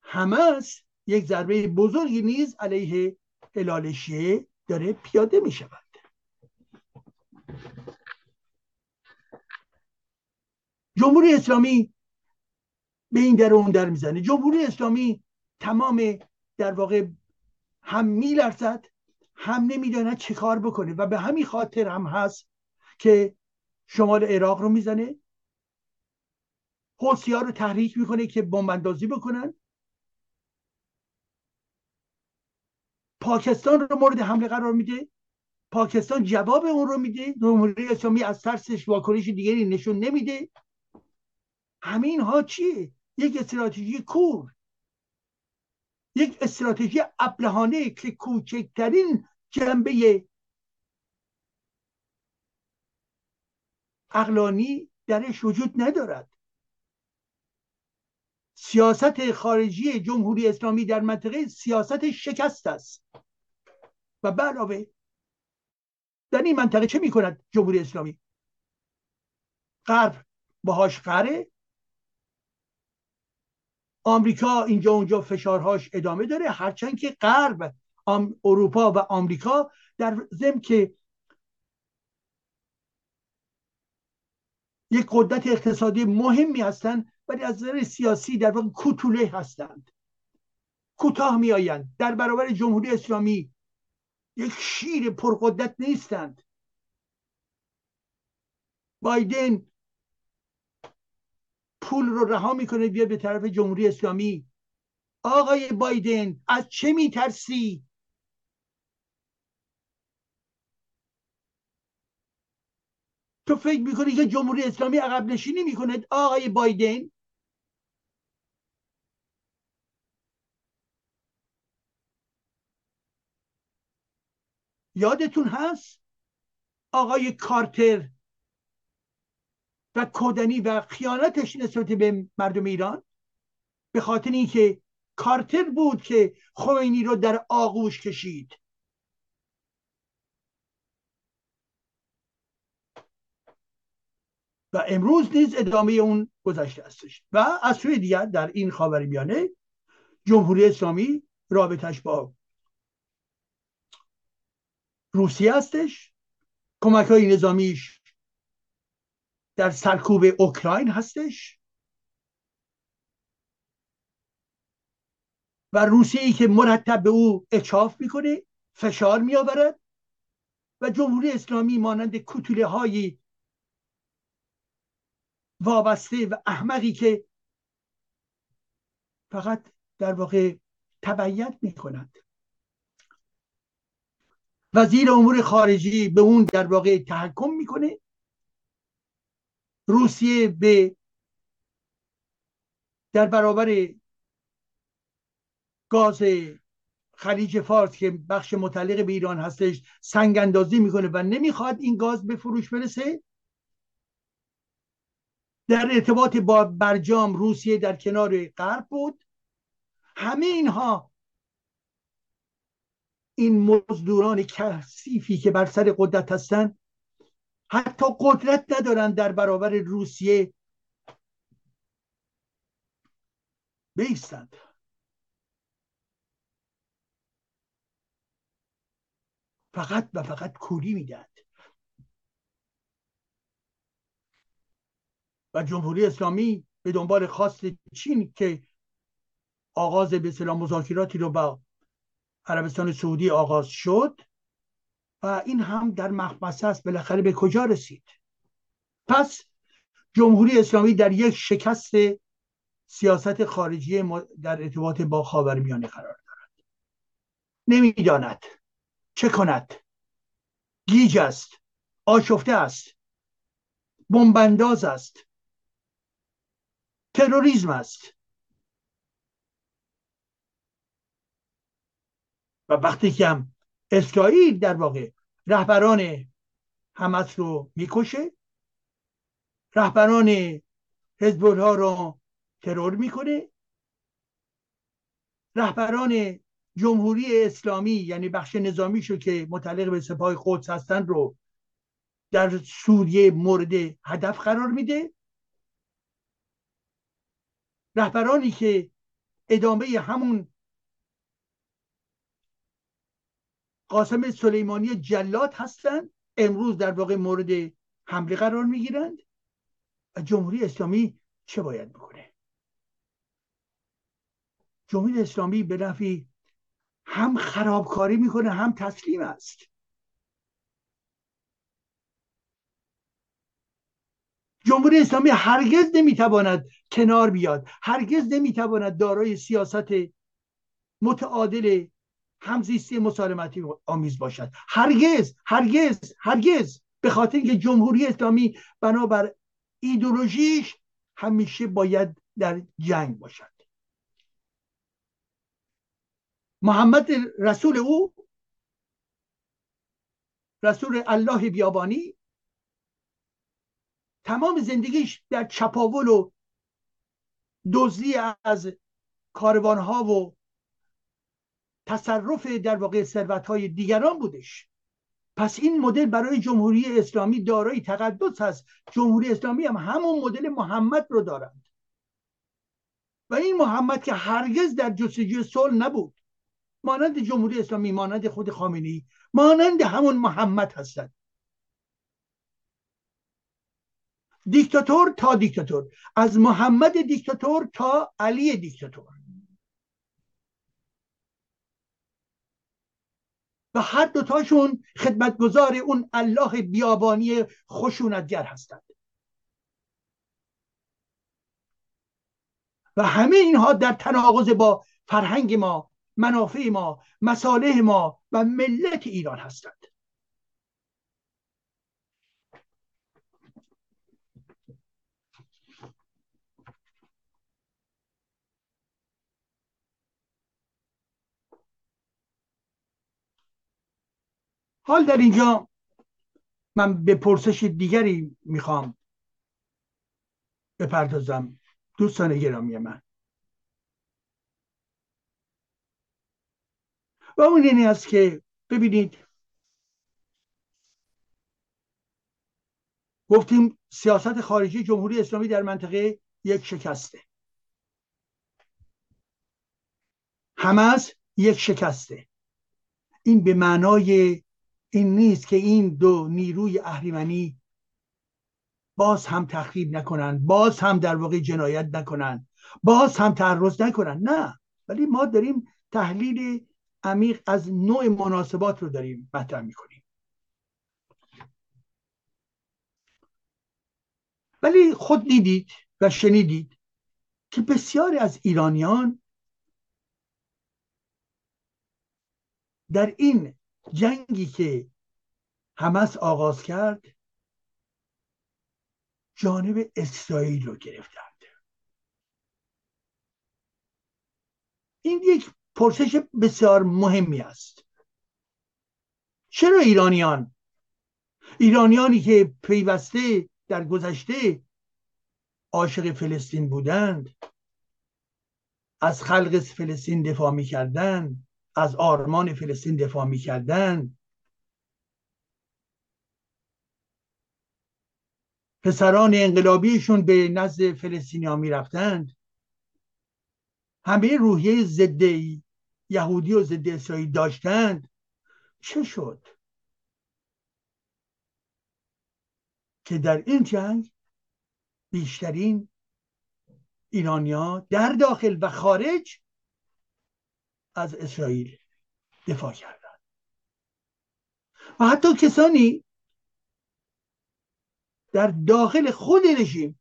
حماس یک ضربه بزرگی نیز علیه هلال شیعه داره پیاده می شود. جمهوری اسلامی به این در اون در می‌زنه. جمهوری اسلامی تمام در واقع هم میلرزد هم نمی‌داند چه کار بکنه و به همین خاطر هم هست که شمال عراق رو می‌زنه. حوسی رو تحریک می‌کنه که بمباندازی بکنن. پاکستان رو مورد حمله قرار میده. پاکستان جواب اون رو میده. جمهوری اسلامی از ترسش واکنش دیگری نشون نمیده. همین ها چیه؟ یک استراتژی کور. یک استراتژی ابلهانه که کوچکترین جنبه اقلانی درش وجود ندارد. سیاست خارجی جمهوری اسلامی در منطقه سیاست شکست است. و به علاوه در این منطقه چه می کند جمهوری اسلامی؟ غرب باهاش قره آمریکا اینجا اونجا فشارهاش ادامه داره هرچند که غرب اروپا و آمریکا در ضمن که یک قدرت اقتصادی مهمی هستند ولی از نظر سیاسی در واقع کوتوله هستند. کوتاه میآیند. در برابر جمهوری اسلامی یک شیر پرقدرت نیستند. بایدن پول رو رها می‌کنه بیا به طرف جمهوری اسلامی. آقای بایدن از چه میترسی؟ تو فکر می‌کنی که جمهوری اسلامی عقب نشینی می‌کنه آقای بایدن یادتون هست؟ آقای کارتر و کودنی و خیانتش نسبت به مردم ایران؟ به خاطر اینکه کارتر بود که خمینی رو در آغوش کشید. و امروز نیز ادامه اون گذشته هستش. و از سوی دیگر در این خاورمیانه جمهوری اسلامی رابطش با روسیه هستش. کمک های نظامیش در سرکوب اوکراین هستش. و روسیه ای که مرتب به او اچاف می‌کنه فشار میآورد. و جمهوری اسلامی مانند کتوله های وابسته و احمقی که فقط در واقع تبعیت می‌کنند وزیر امور خارجی به اون در واقع تحکم می‌کنه. روسیه به در برابر گاز خلیج فارس که بخش متعلق به ایران هستش سنگ اندازی می‌کنه و نمی‌خواد این گاز به فروش برسه. در ارتباط با برجام روسیه در کنار غرب بود. همه اینها این مزدوران کثیفی که بر سر قدرت هستند حتی قدرت ندارند در برابر روسیه بیستند. فقط و فقط کوری می‌دهند و جمهوری اسلامی به دنبال خواست چین که آغاز به سلام مذاکراتی رو با عربستان سعودی آغاز شد و این هم در مخمسه است. بالاخره به کجا رسید؟ پس جمهوری اسلامی در یک شکست سیاست خارجی در ارتباط با خاورمیانه قرار دارد. نمی‌داند چه کند. گیج است آشفته است بمبنداز است تروریسم است. و وقتی که هم اسرائیل در واقع رهبران حماس رو می‌کشه رهبران حزب ها رو ترور می‌کنه رهبران جمهوری اسلامی یعنی بخش نظامیشو که متعلق به سپاه قدس هستن رو در سوریه مورد هدف قرار میده. رهبرانی که ادامه همون قاسم سلیمانی جلات هستند امروز در واقع مورد حمله قرار می‌گیرند. و جمهوری اسلامی چه باید بکنه؟ جمهوری اسلامی به نفی هم خرابکاری می‌کنه هم تسلیم است. جمهوری اسلامی هرگز نمی‌تواند کنار بیاد هرگز نمی‌تواند دارای سیاست متعادل همزیستی مسالمتی آمیز باشد. هرگز هرگز هرگز. به خاطر اینکه جمهوری اسلامی بنابر ایدولوژیش همیشه باید در جنگ باشد. محمد رسول او رسول الله بیابانی تمام زندگیش در چپاول و دزدی از کاروانها و تصرف در واقع ثروت های دیگران بودش. پس این مدل برای جمهوری اسلامی دارای تقدس هست جمهوری اسلامی هم همون مدل محمد رو دارند. و این محمد که هرگز در جستجوی صلح نبود مانند جمهوری اسلامی مانند خود خامنی مانند همون محمد هستند. دیکتاتور تا دیکتاتور از محمد دیکتاتور تا علی دیکتاتور. و هر دوتاشون خدمتگزار اون الله بیابانی خشونتگر هستند. و همه اینها در تناقض با فرهنگ ما منافع ما مصالح ما و ملت ایران هستند. حال در اینجا من به پرسش دیگری می‌خوام بپردازم. دوستان گرامی من. و اون اینی است که ببینید گفتیم سیاست خارجی جمهوری اسلامی در منطقه یک شکسته. حماس یک شکسته. این به معنای این نیست که این دو نیروی اهریمنی باز هم تخریب نکنن باز هم در واقع جنایت نکنن باز هم تعرض نکنن. نه ولی ما داریم تحلیل عمیق از نوع مناسبات رو داریم مطرح می‌کنیم. ولی خود دیدید و شنیدید که بسیاری از ایرانیان در این جنگی که حمس آغاز کرد جانب اسرائیل رو گرفتند. این یک پرسش بسیار مهمی است. چرا ایرانیان ایرانیانی که پیوسته در گذشته عاشق فلسطین بودند از خلق فلسطین دفاع می از آرمان فلسطین دفاع می‌کردن. پسران انقلابیشون به نزد فلسطینی ها می‌رفتند همه روحیه ضد یهودی و ضد اسرائیل داشتند چه شد؟ که در این جنگ بیشترین ایرانیا در داخل و خارج از اسرائیل دفاع کردند. و حتی کسانی در داخل خود رژیم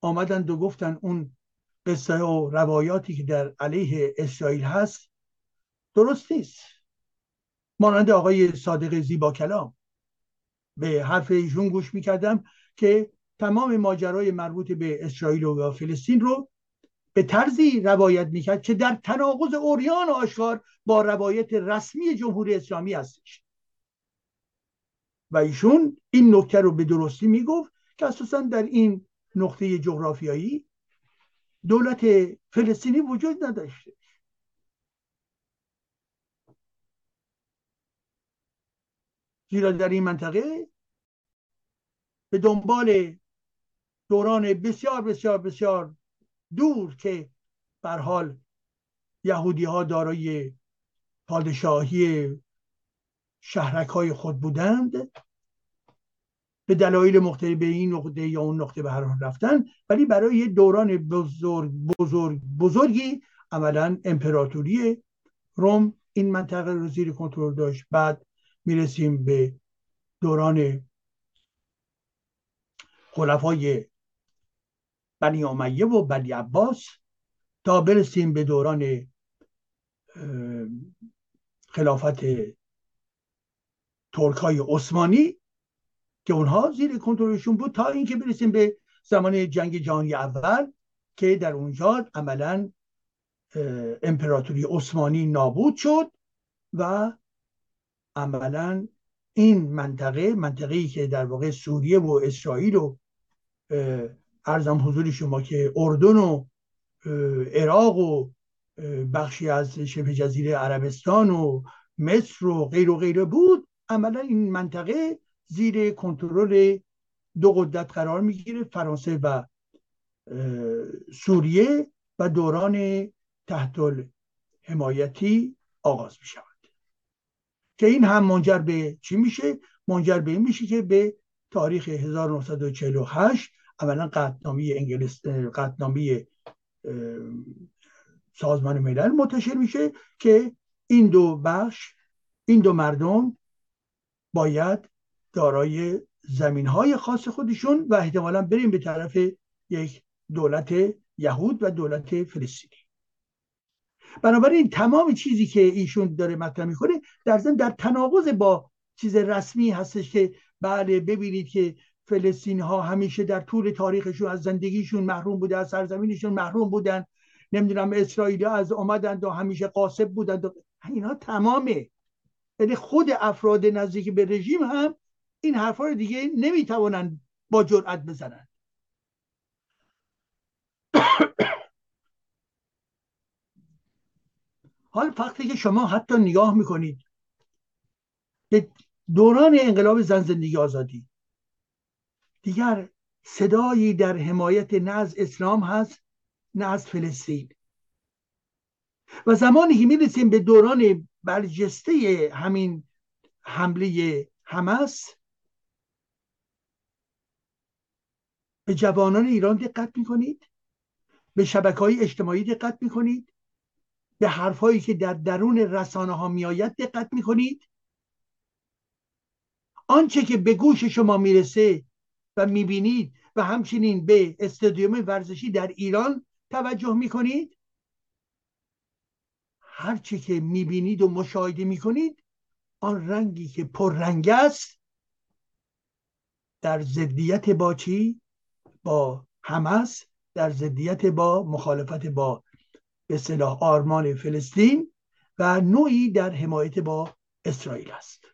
آمدند و گفتن اون قصه و روایاتی که در علیه اسرائیل هست درست نیست. مانند آقای صادق زیبا کلام. به حرف ایشون گوش می‌کردم که تمام ماجرای مربوط به اسرائیل و فلسطین رو به طرزی روایت می‌کرد که در تناقض اوریان آشکار با روایت رسمی جمهوری اسلامی هستش. و ایشون این نکته رو به درستی می‌گفت که اساسا در این نقطه جغرافیایی دولت فلسطینی وجود نداشته. زیرا در این منطقه به دنبال دوران بسیار بسیار بسیار دور که بر حال یهودی ها دارای پادشاهی شهرک های خود بودند به دلایل مختلف به این نقطه یا اون نقطه به هر حال رفتن ولی برای دوران بزرگ بزرگ بزرگی عملا امپراتوری روم این منطقه رو زیر کنترل داشت. بعد می‌رسیم به دوران خلفای بنی امیه و بنی عباس تا برسیم به دوران خلافت ترک های عثمانی که اونها زیر کنترلشون بود تا اینکه برسیم به زمان جنگ جهانی اول که در اونجا عملا امپراتوری عثمانی نابود شد و عملا این منطقه منطقه ای که در واقع سوریه و اسرائیل و ارزم حضور شما که اردن و عراق و بخشی از شبه جزیره عربستان و مصر و غیر و غیره بود. عملا این منطقه زیر کنترل دو قدرت قرار می‌گیره فرانسه و سوریه و دوران تحت حمایتی آغاز می شود که این هم منجر به چی میشه؟ منجر به این میشه که به تاریخ 1948 اولا قطنامه انگلیس قطنامه سازمان ملل منتشر میشه که این دو بخش این دو مردم باید دارای زمین های خاص خودشون و احتمالا بریم به طرف یک دولت یهود و دولت فلسطینی. بنابراین تمام چیزی که ایشون داره مطرح می‌کنه در ضمن در تناقض با چیز رسمی هستش که بله ببینید که فلسطینی ها همیشه در طول تاریخشون از زندگیشون محروم بوده از سرزمینشون محروم بودن. نمی‌دونم اسرائیلی از آمدند و همیشه قاسب بودند و اینا تمامه. یعنی خود افراد نزدیک به رژیم هم این حرفا رو دیگه نمی‌توانند با جرأت بزنند *coughs* حال وقتی که شما حتی نگاه می‌کنید. به دوران انقلاب زن زندگی آزادی. دیگر صدایی در حمایت نه از اسلام هست نه از فلسطین. و زمانی که می‌رسیم به دوران برجسته همین حمله حمس به جوانان ایران دقت می‌کنید به شبکه های اجتماعی دقت می‌کنید به حرفهایی که در درون رسانه ها میآید دقت می‌کنید. آنچه که به گوش شما می‌رسه و می‌بینید و همچنین به استادیوم ورزشی در ایران توجه می‌کنید. هرچه که می‌بینید و مشاهده می‌کنید آن رنگی که پررنگ است در ضدیت با چی؟ با حماس در ضدیت با مخالفت با به صلاح آرمان فلسطین و نوعی در حمایت با اسرائیل است.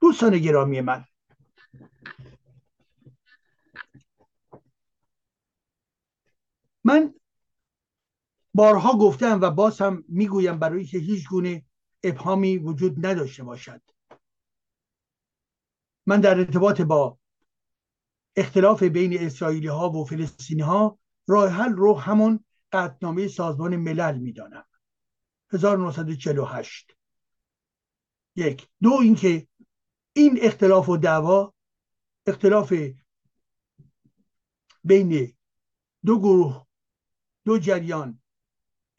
دوستان گرامی من من بارها گفتم و باز هم می‌گویم برای که هیچ گونه ابهامی وجود نداشته باشد. من در ارتباط با اختلاف بین اسرائیلی ها و فلسطینی ها راه حل رو همون قطنامه سازمان ملل می‌دانم. 1948 یک دو اینکه این اختلاف و دعوا اختلاف بین دو گروه دو جریان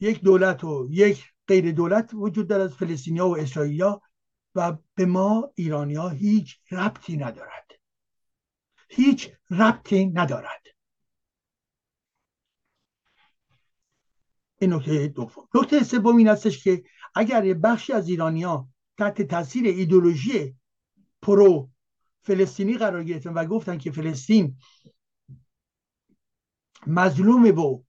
یک دولت و یک غیر دولت وجود دارد فلسطینیا و اسرائیلیا و به ما ایرانیا هیچ ربطی ندارد. هیچ ربطی ندارد. این نکته دوم. نکته سوم این هستش که اگر بخشی از ایرانیا تحت تاثیر ایدولوژی پرو فلسطینی قرار گرفتن و گفتن که فلسطین مظلومه و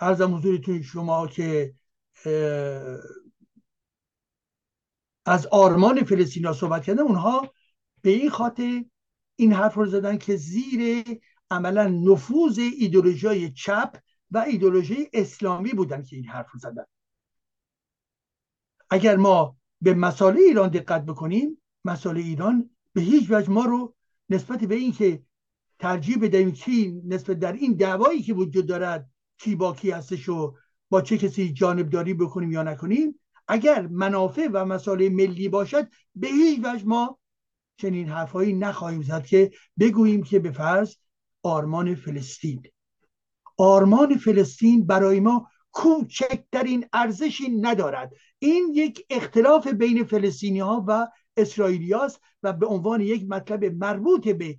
ارزم حضورتون شما که از آرمان فلسطین صحبت کردن اونها به این خاطر این حرف رو زدن که زیر عملا نفوذ ایدولوژی چپ و ایدولوژی اسلامی بودن که این حرف رو زدن. اگر ما به مسائل ایران دقت بکنیم مسائل ایران به هیچ وجه ما رو نسبت به اینکه ترجیح بدهیم کی نسبت در این دعوایی که وجود دارد کی با کی هستش و با چه کسی جانبداری بکنیم یا نکنیم اگر منافع و مسائل ملی باشد به هیچ وجه ما چنین حرفهایی نخواهیم زد که بگوییم که به فرض آرمان فلسطین. آرمان فلسطین برای ما کوچکترین ارزشی ندارد. این یک اختلاف بین فلسطینی ها و اسرائیلی و به عنوان یک مطلب مربوط به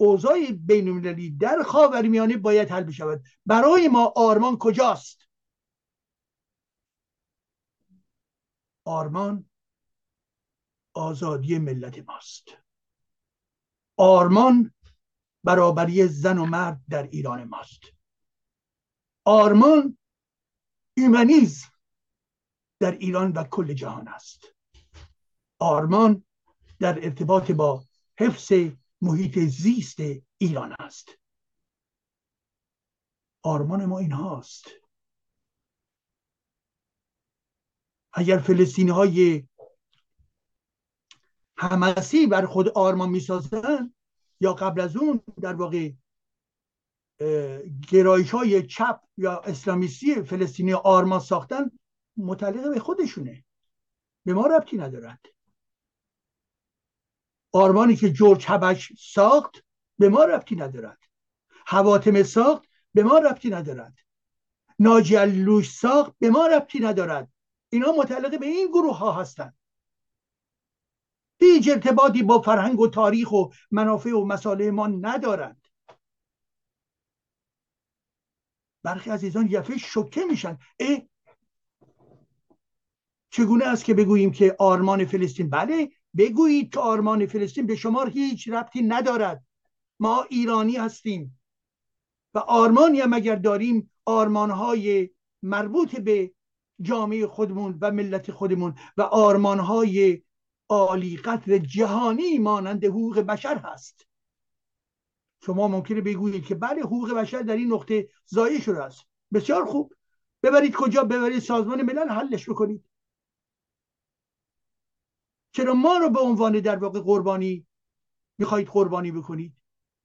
اوضاع بین در خاورمیانه باید حل بشود. برای ما آرمان کجاست؟ آرمان آزادی ملت ماست. آرمان برابری زن و مرد در ایران ماست. آرمان ایمنیز در ایران و کل جهان است. آرمان در ارتباط با حفظ محیط زیست ایران است. آرمان ما این هاست. اگر فلسطینی های همسی بر خود آرمان می‌سازن یا قبل از اون در واقع گرایش های چپ یا اسلامیستی فلسطینی آرمان ساختن متعلق به خودشونه. به ما ربطی ندارد. آرمانی که جورج هبش ساخت به ما ربطی ندارد. حواتم ساخت به ما ربطی ندارد. ناجی لوش ساخت به ما ربطی ندارد. اینا متعلق به این گروه ها هستند. هیچ ارتباطی با فرهنگ و تاریخ و منافع و مسائل ما ندارند. برخی عزیزان یفه شکه میشن. اه! چگونه است که بگوییم که آرمان فلسطین؟ بله بگویید که آرمان فلسطین به شما هیچ ربطی ندارد. ما ایرانی هستیم و آرمانی هم اگر داریم آرمانهای مربوط به جامعه خودمون و ملت خودمون و آرمانهای عالی قدر جهانی مانند حقوق بشر هست. شما ممکنه بگویید که بله حقوق بشر در این نقطه ضایع شده است. بسیار خوب. ببرید کجا؟ ببرید سازمان ملل حلش بکنید. چرا ما رو به عنوان در واقع قربانی می‌خواهید قربانی بکنید؟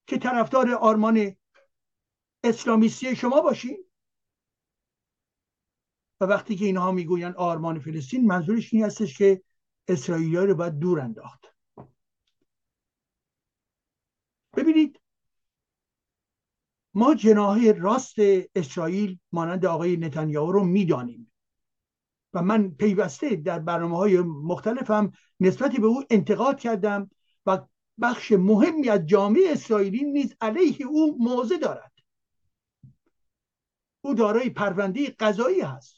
که طرفدار آرمان اسلامیستی شما باشید و وقتی که اینها می‌گوین آرمان فلسطین منظورش این هستش که اسرائیلی رو باید دور انداخت. ببینید ما جناح راست اسرائیل مانند آقای نتانیاهو رو می‌دانیم. و من پیوسته در برنامه های مختلفم نسبت به او انتقاد کردم و بخش مهمی از جامعه اسرائیلی نیز علیه او موضع دارد. او دارای پرونده قضایی هست.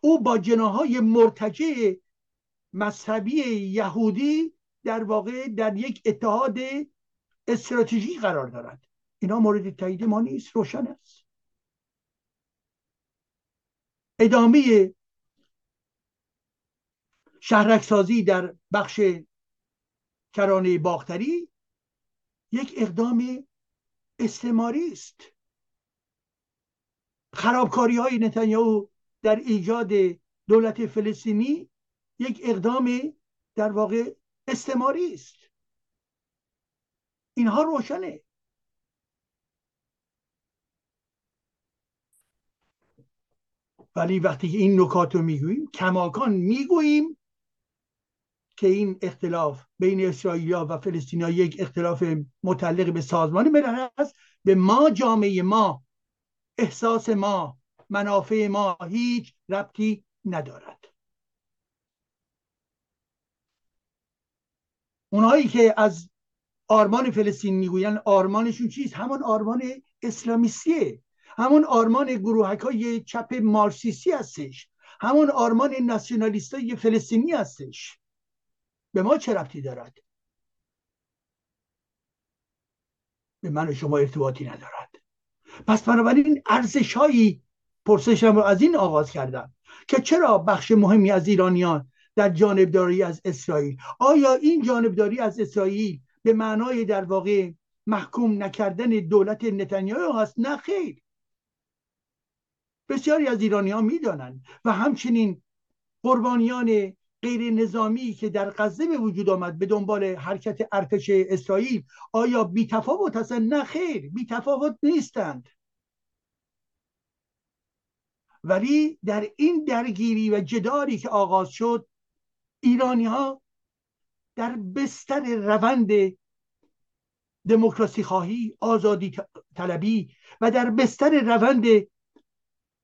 او با جناهای مرتجع مذهبی یهودی در واقع در یک اتحاد استراتژی قرار دارد. اینا مورد تایید ما نیست روشن است. ادامه شهرکسازی در بخش کرانه باختری یک اقدام استعماری است. خرابکاری های نتانیاهو در ایجاد دولت فلسطینی یک اقدام در واقع استعماری است. اینها روشنه. ولی وقتی این نکات رو می‌گوییم کماکان می‌گوییم که این اختلاف بین اسرائیلیا و فلسطینیا یک اختلاف متعلق به سازمان ملل است به ما جامعه ما احساس ما منافع ما هیچ ربطی ندارد. اونهایی که از آرمان فلسطین می‌گویند آرمانشون چیست؟ همون آرمان اسلامیستیه. همون آرمان گروهک های چپ مارسیسی هستش. همون آرمان ناسیونالیست های فلسطینی هستش. به ما چه ربطی دارد؟ به من و شما ارتباطی ندارد. پس بنابراین ارزش هایی پرسشم رو از این آغاز کردم که چرا بخش مهمی از ایرانیان در جانبداری از اسرائیل؟ آیا این جانبداری از اسرائیل به معنای در واقع محکوم نکردن دولت نتانیاهو هست؟ نه خیر. بسیاری از ایرانی ها می‌دانند و همچنین قربانیان غیر نظامی که در غزه به وجود آمد به دنبال حرکت ارتش اسرائیل آیا بی تفاوت هستند؟ نه خیر بی تفاوت نیستند. ولی در این درگیری و جداری که آغاز شد ایرانی ها در بستر روند دموکراسی خواهی آزادی طلبی و در بستر روند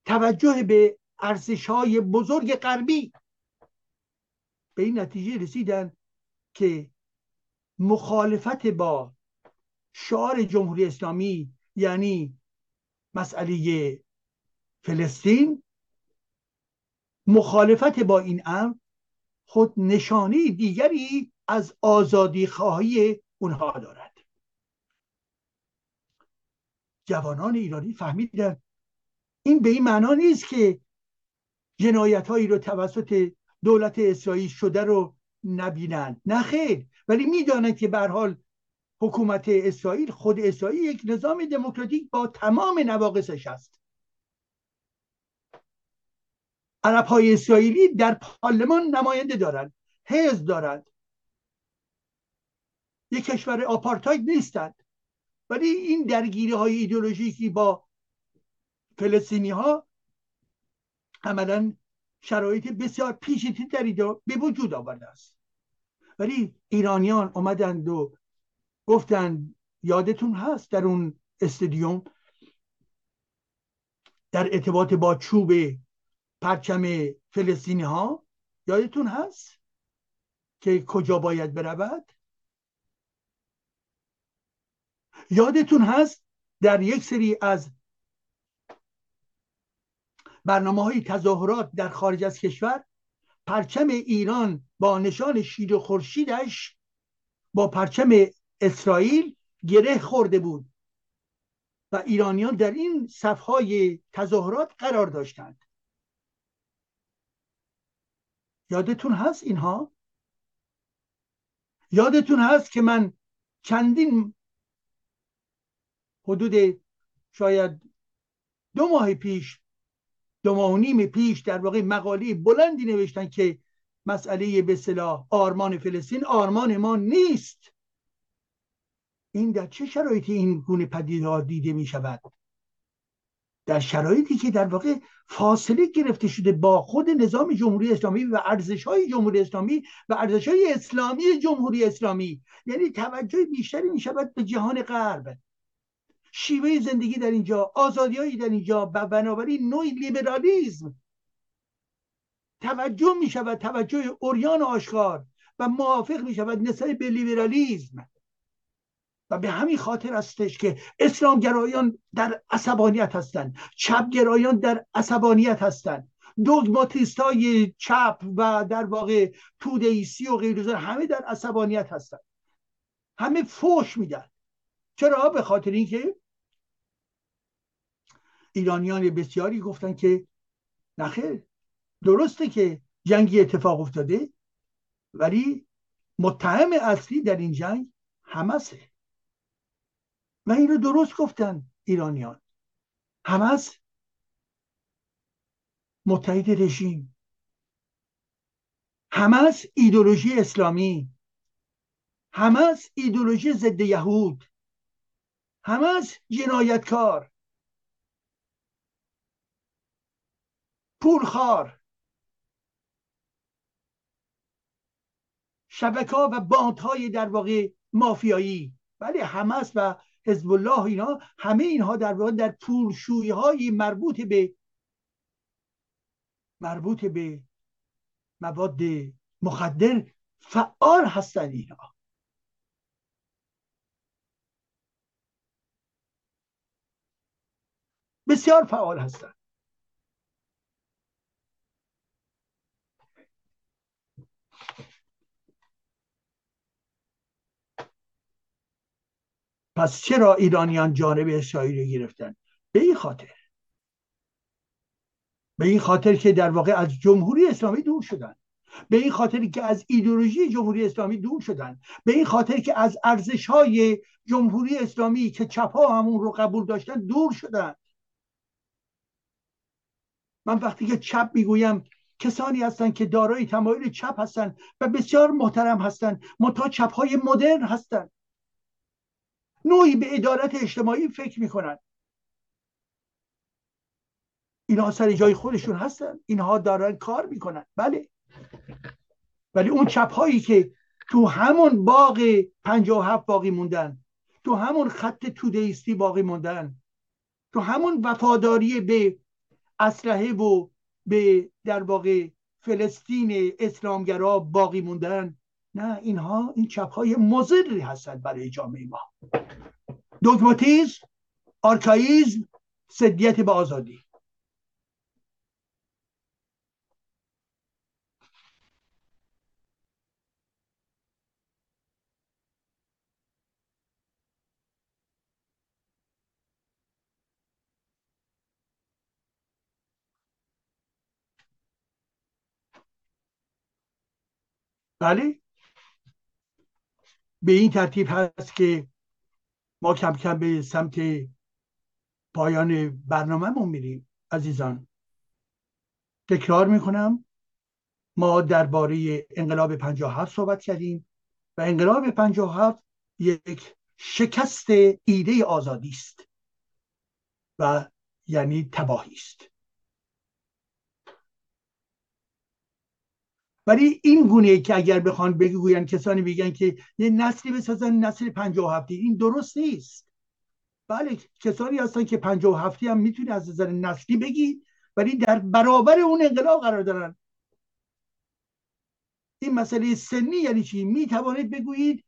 توجه به ارزش های بزرگ غربی. به این نتیجه رسیدن که مخالفت با شعار جمهوری اسلامی یعنی مسئله فلسطین مخالفت با این امر خود نشانه دیگری از آزادی خواهی اونها دارد. جوانان ایرانی فهمیدن این به این معنا نیست که جنایت هایی رو توسط دولت اسرائیل شده رو نبینند نه خیر. ولی می‌دانند که به حال حکومت اسرائیل خود اسرائیل یک نظام دموکراتیک با تمام نواقصش است. عرب های اسرائیلی در پارلمان نماینده دارند حزب دارند. یک کشور آپارتاید نیستند. ولی این درگیری های ایدئولوژیکی با فلسطینی ها عملا شرایط بسیار پیچیده تری به وجود آورده است. ولی ایرانیان اومدند و گفتند یادتون هست در اون استادیوم؟ در ارتباط با چوب پرچم فلسطینی ها یادتون هست که کجا باید برود؟ یادتون هست در یک سری از برنامه های تظاهرات در خارج از کشور پرچم ایران با نشان شیر و خورشیدش با پرچم اسرائیل گره خورده بود و ایرانیان در این صفهای تظاهرات قرار داشتند. یادتون هست اینها؟ یادتون هست که من چندین حدود شاید دو ماه پیش دو ماه و نیم پیش در واقع مقاله بلندی نوشتن که مسئله به صلاح آرمان فلسطین آرمان ما نیست. این در چه شرایطی این گونه پدیدار دیده می شود؟ در شرایطی که در واقع فاصله گرفته شده با خود نظام جمهوری اسلامی و ارزش های جمهوری اسلامی و ارزش های اسلامی جمهوری اسلامی. یعنی توجه بیشتری می شود به جهان غرب. شیوه زندگی در اینجا آزادیهایی در اینجا و بنابراین نوعی لیبرالیزم توجه می شود توجه اوریان آشکار و موافق می شود نسبت به لیبرالیزم. و به همین خاطر هستش که اسلامگرایان در عصبانیت هستند چپگرایان در عصبانیت هستند. دوگماتیست های چپ و در واقع تودیسی و غیر همه در عصبانیت هستند. همه فوش میدن چرا؟ به خاطر اینکه ایرانیان بسیاری گفتن که نخیر درسته که جنگی اتفاق افتاده ولی متهم اصلی در این جنگ همسه و این رو درست گفتن ایرانیان. همس متحد رژیم. همس ایدولوژی اسلامی. همس ایدولوژی ضد یهود. همس جنایتکار. پولخوار. شبکه ها و باند های در واقع مافیایی. بله حماس و حزب الله اینا همه اینها در واقع در پولشویی های مربوط به مربوط به مواد مخدر فعال هستند اینها بسیار فعال هستند. پس چرا ایرانیان جانب اسرائیل گرفتن؟ به این خاطر. به این خاطر که در واقع از جمهوری اسلامی دور شدن. به این خاطر که از ایدولوژی جمهوری اسلامی دور شدن. به این خاطر که از ارزش های جمهوری اسلامی که چپ ها همون رو قبول داشتن دور شدن. من وقتی که چپ می‌گویم کسانی هستند که دارای تمایل چپ هستند و بسیار محترم هستند متا چپ های مدرن هستند نوعی به ادارت اجتماعی فکر می‌کنن. اینها سر جای خودشون هستن. اینها دارن کار می‌کنن. بله. ولی اون چپ هایی که تو همون باغ هفت باقی موندن تو همون خط تودیستی باقی موندن تو همون وفاداری به اسلحه و به در واقع فلسطین اسلامگرا باقی موندن نه اینها این چپ های مزری هستند برای جامعه ما. دوگماتیزم آرکاییزم سدیت به آزادی. بله؟ به این ترتیب هست که ما کم کم به سمت پایان برنامهمون میریم عزیزان. تکرار می‌کنم. ما درباره انقلاب 57 صحبت کردیم و انقلاب 57 یک شکست ایده آزادی است و یعنی تباهی است. ولی این گونه که اگر بخوان بگوین کسانی بگن که یه نسلی بسازن نسل و هفتی این درست نیست. بله کسانی هستن که و هفتی هم می‌تونی از نظر نسلی بگی ولی در برابر اون انقلاب قرار دارن. این مسئله سنی یعنی چی؟ می توانید بگویید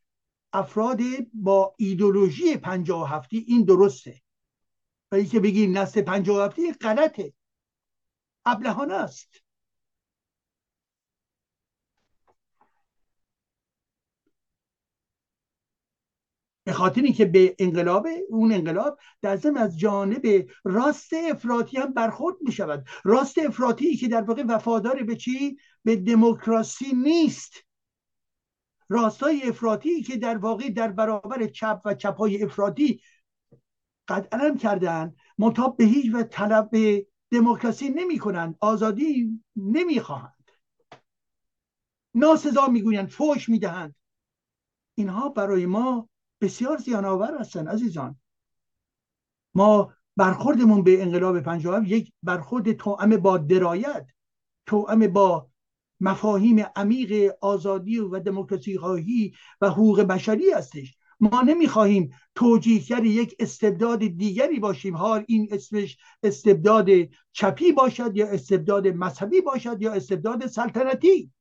افراد با ایدولوژی و هفتی این درسته. ولی که بگی نسل و هفتی غلطه. ابلهانه است. به خاطر که به انقلاب اون انقلاب در ضمن از جانب راست افراطی هم برخورد می شود راست افراطی که در واقع وفادار به چی؟ به دموکراسی نیست. راستای افراطی که در واقع در برابر چپ و چپای افراطی قد علم کردن منتها به هیچ و طلب دموکراسی نمی کنند آزادی نمی خواهند ناسزا می‌گویند فوش می‌دهند. اینها برای ما بسیار زیان آور هستن عزیزان. ما برخوردمون به انقلاب 57 یک برخورد توأم با درایت توأم با مفاهیم عمیق آزادی و دموکراسی خواهی و حقوق بشری هستش. ما نمی‌خواهیم توجیهگر یک استبداد دیگری باشیم. حال این اسمش استبداد چپی باشد یا استبداد مذهبی باشد یا استبداد سلطنتی.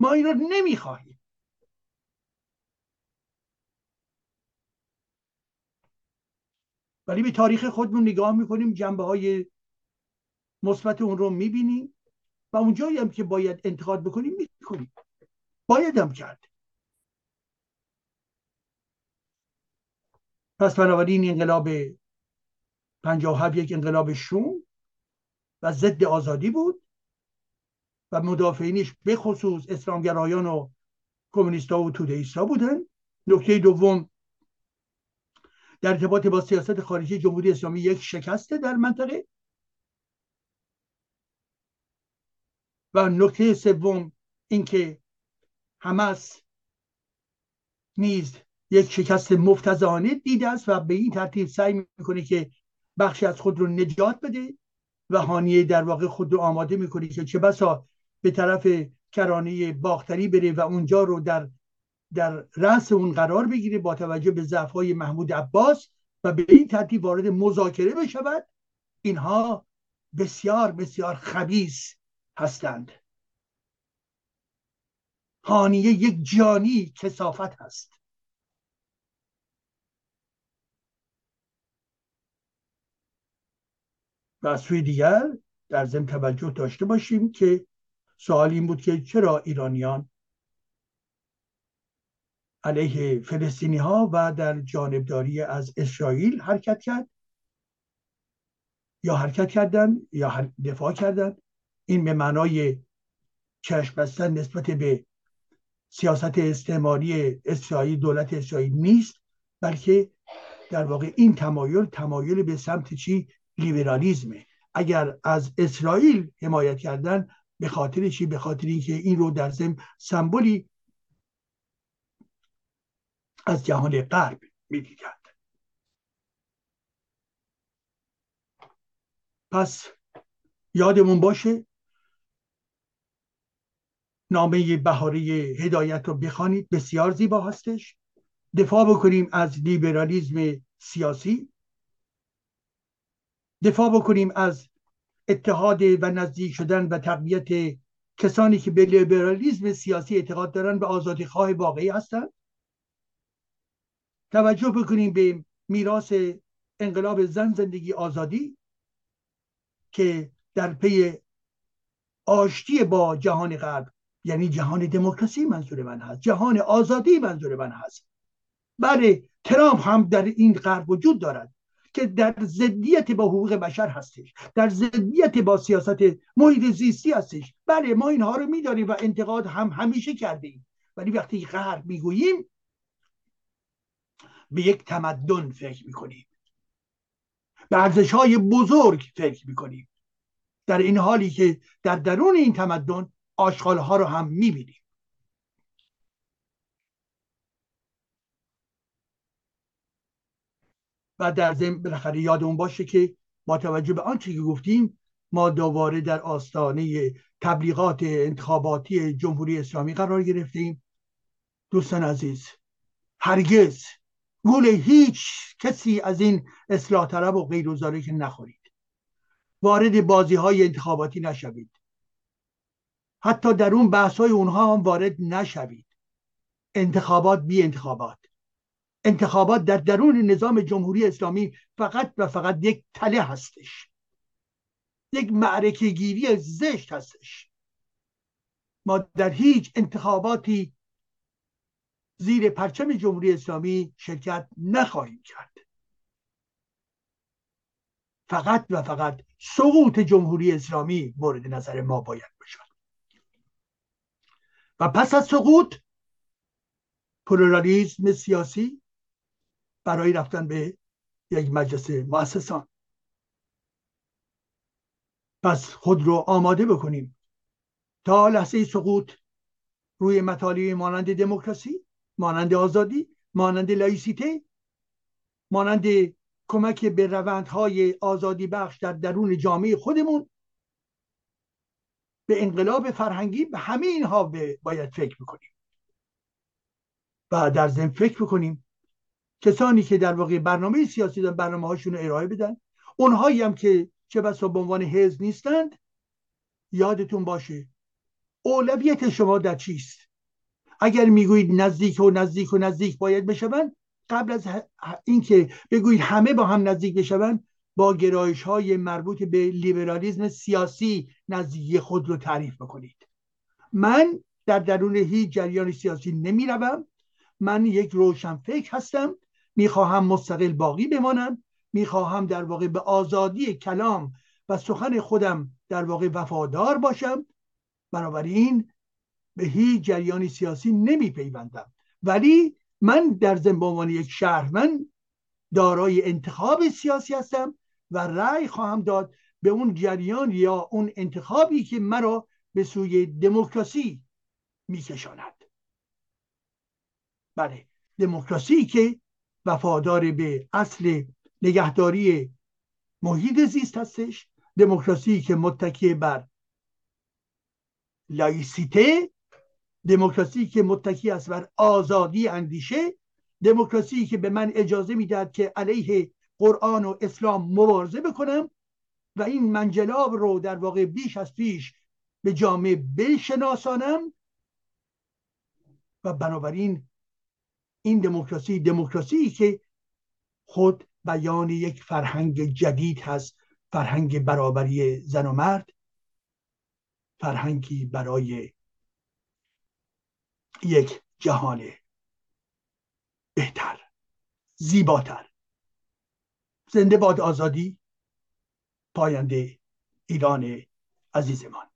ما این رو نمی‌خواهیم. ولی به تاریخ خودمون نگاه می‌کنیم جنبه های مثبت اون رو می‌بینیم و اونجایی هم که باید انتقاد بکنیم می‌کنیم. باید هم کرد. پس بنابراین انقلاب 57 یک انقلاب شوم و ضد آزادی بود و مدافعینش به خصوص اسلامگرایان و کمونیستا و تودهیستا بودن. نکته دوم در ارتباط با سیاست خارجی جمهوری اسلامی یک شکسته در منطقه. و نکته سوم اینکه حماس نیز یک شکست مفتزانه دیده است و به این ترتیب سعی می‌کنه که بخشی از خود رو نجات بده و هانیه در واقع خود رو آماده می‌کنه که چه بسا به طرف کرانه باختری بره و اونجا رو در در رأس اون قرار بگیره با توجه به ضعف های محمود عباس و به این ترتیب وارد مذاکره بشود. اینها بسیار بسیار خبیس هستند. هانیه یک جانی کسافت هست. و از سوی دیگر در ضمن توجه داشته باشیم که سوال این بود که چرا ایرانیان علیه فلسطینی ها و در جانبداری از اسرائیل حرکت کرد. یا حرکت کردن یا دفاع کردن این به معنای چشم بستن نسبت به سیاست استعماری اسرائیل دولت اسرائیل نیست بلکه در واقع این تمایل تمایل به سمت چی؟ لیبرالیزمه. اگر از اسرائیل حمایت کردن به خاطر چی؟ به خاطر اینکه این رو در ضمن سمبولی از جهان غرب می‌دیدند پس یادمون باشه نامه بهاری هدایت رو بخوانید بسیار زیبا هستش. دفاع بکنیم از لیبرالیزم سیاسی. دفاع بکنیم از اتحاد و نزدیک شدن و تقویت کسانی که به لیبرالیزم سیاسی اعتقاد دارن به آزادی خواه واقعی هستند توجه بکنیم به میراث انقلاب زن زندگی آزادی که در پی آشتی با جهان غرب یعنی جهان دموکراسی منظور من هست جهان آزادی منظور من هست. بله ترامپ هم در این غرب وجود دارد که در ضدیت با حقوق بشر هستش در ضدیت با سیاست محیط زیستی هستش. بله ما اینها رو می‌دانیم و انتقاد هم همیشه کردیم ولی وقتی غرب می‌گوییم به یک تمدن فکر می‌کنیم. به ارزش های بزرگ فکر می‌کنیم. در این حالی که در درون این تمدن آشغال ها رو هم می‌بینیم. و در ضمن بالاخره یادمون باشه که با توجه به آنچه که گفتیم ما دوباره در آستانه تبلیغات انتخاباتی جمهوری اسلامی قرار گرفتیم. دوستان عزیز هرگز گول هیچ کسی از این اصلاح طلب و غیر که نخورید. وارد بازی های انتخاباتی نشوید. حتی در اون بحث های اونها هم وارد نشوید. انتخابات بی انتخابات. انتخابات در درون نظام جمهوری اسلامی فقط و فقط یک تله هستش. یک معرکه گیری زشت هستش. ما در هیچ انتخاباتی زیر پرچم جمهوری اسلامی شرکت نخواهیم کرد. فقط و فقط سقوط جمهوری اسلامی مورد نظر ما باید باشد. و پس از سقوط پلورالیزم سیاسی برای رفتن به یک مجلس مؤسسان. پس خود رو آماده بکنیم تا لحظه سقوط روی مطالبی مانند دموکراسی مانند آزادی مانند لایسیته مانند کمک به روندهای آزادی بخش در درون جامعه خودمون. به انقلاب فرهنگی به همه اینها باید فکر بکنیم. و در ضمن فکر بکنیم کسانی که در واقع برنامه سیاسی دارن برنامه هاشون رو ارائه بدن. اونهایی هم که چه بسا به عنوان حزب نیستند یادتون باشه اولویت شما در چیست؟ اگر می‌گویید نزدیک و نزدیک و نزدیک باید بشوند قبل از اینکه بگویید همه با هم نزدیک بشوند با گرایش های مربوط به لیبرالیزم سیاسی نزدیکی خود رو تعریف بکنید. من در درون هیچ جریان سیاسی نمی روم من یک روشن فکر هستم. می‌خواهم مستقل باقی بمانم. می‌خواهم در واقع به آزادی کلام و سخن خودم در واقع وفادار باشم. بنابراین به هیچ جریان سیاسی نمی پیوندم ولی من در ضمن عنوان یک شهروند دارای انتخاب سیاسی هستم و رأی خواهم داد به اون جریان یا اون انتخابی که مرا به سوی دموکراسی میکشاند. بله دموکراسی که وفادار به اصل نگهداری محیط زیست هستش. دموکراسی که متکی بر لایسیته دموکراسی که متکی است بر آزادی اندیشه دموکراسی که به من اجازه می‌دهد که علیه قرآن و اسلام مبارزه بکنم و این منجلاب رو در واقع بیش از پیش به جامعه بشناسانم. و بنابراین این دموکراسی دموکراسی که خود بیان یک فرهنگ جدید هست فرهنگ برابری زن و مرد فرهنگی برای یک جهان بهتر زیباتر. زنده باد آزادی پاینده ایران عزیزمان.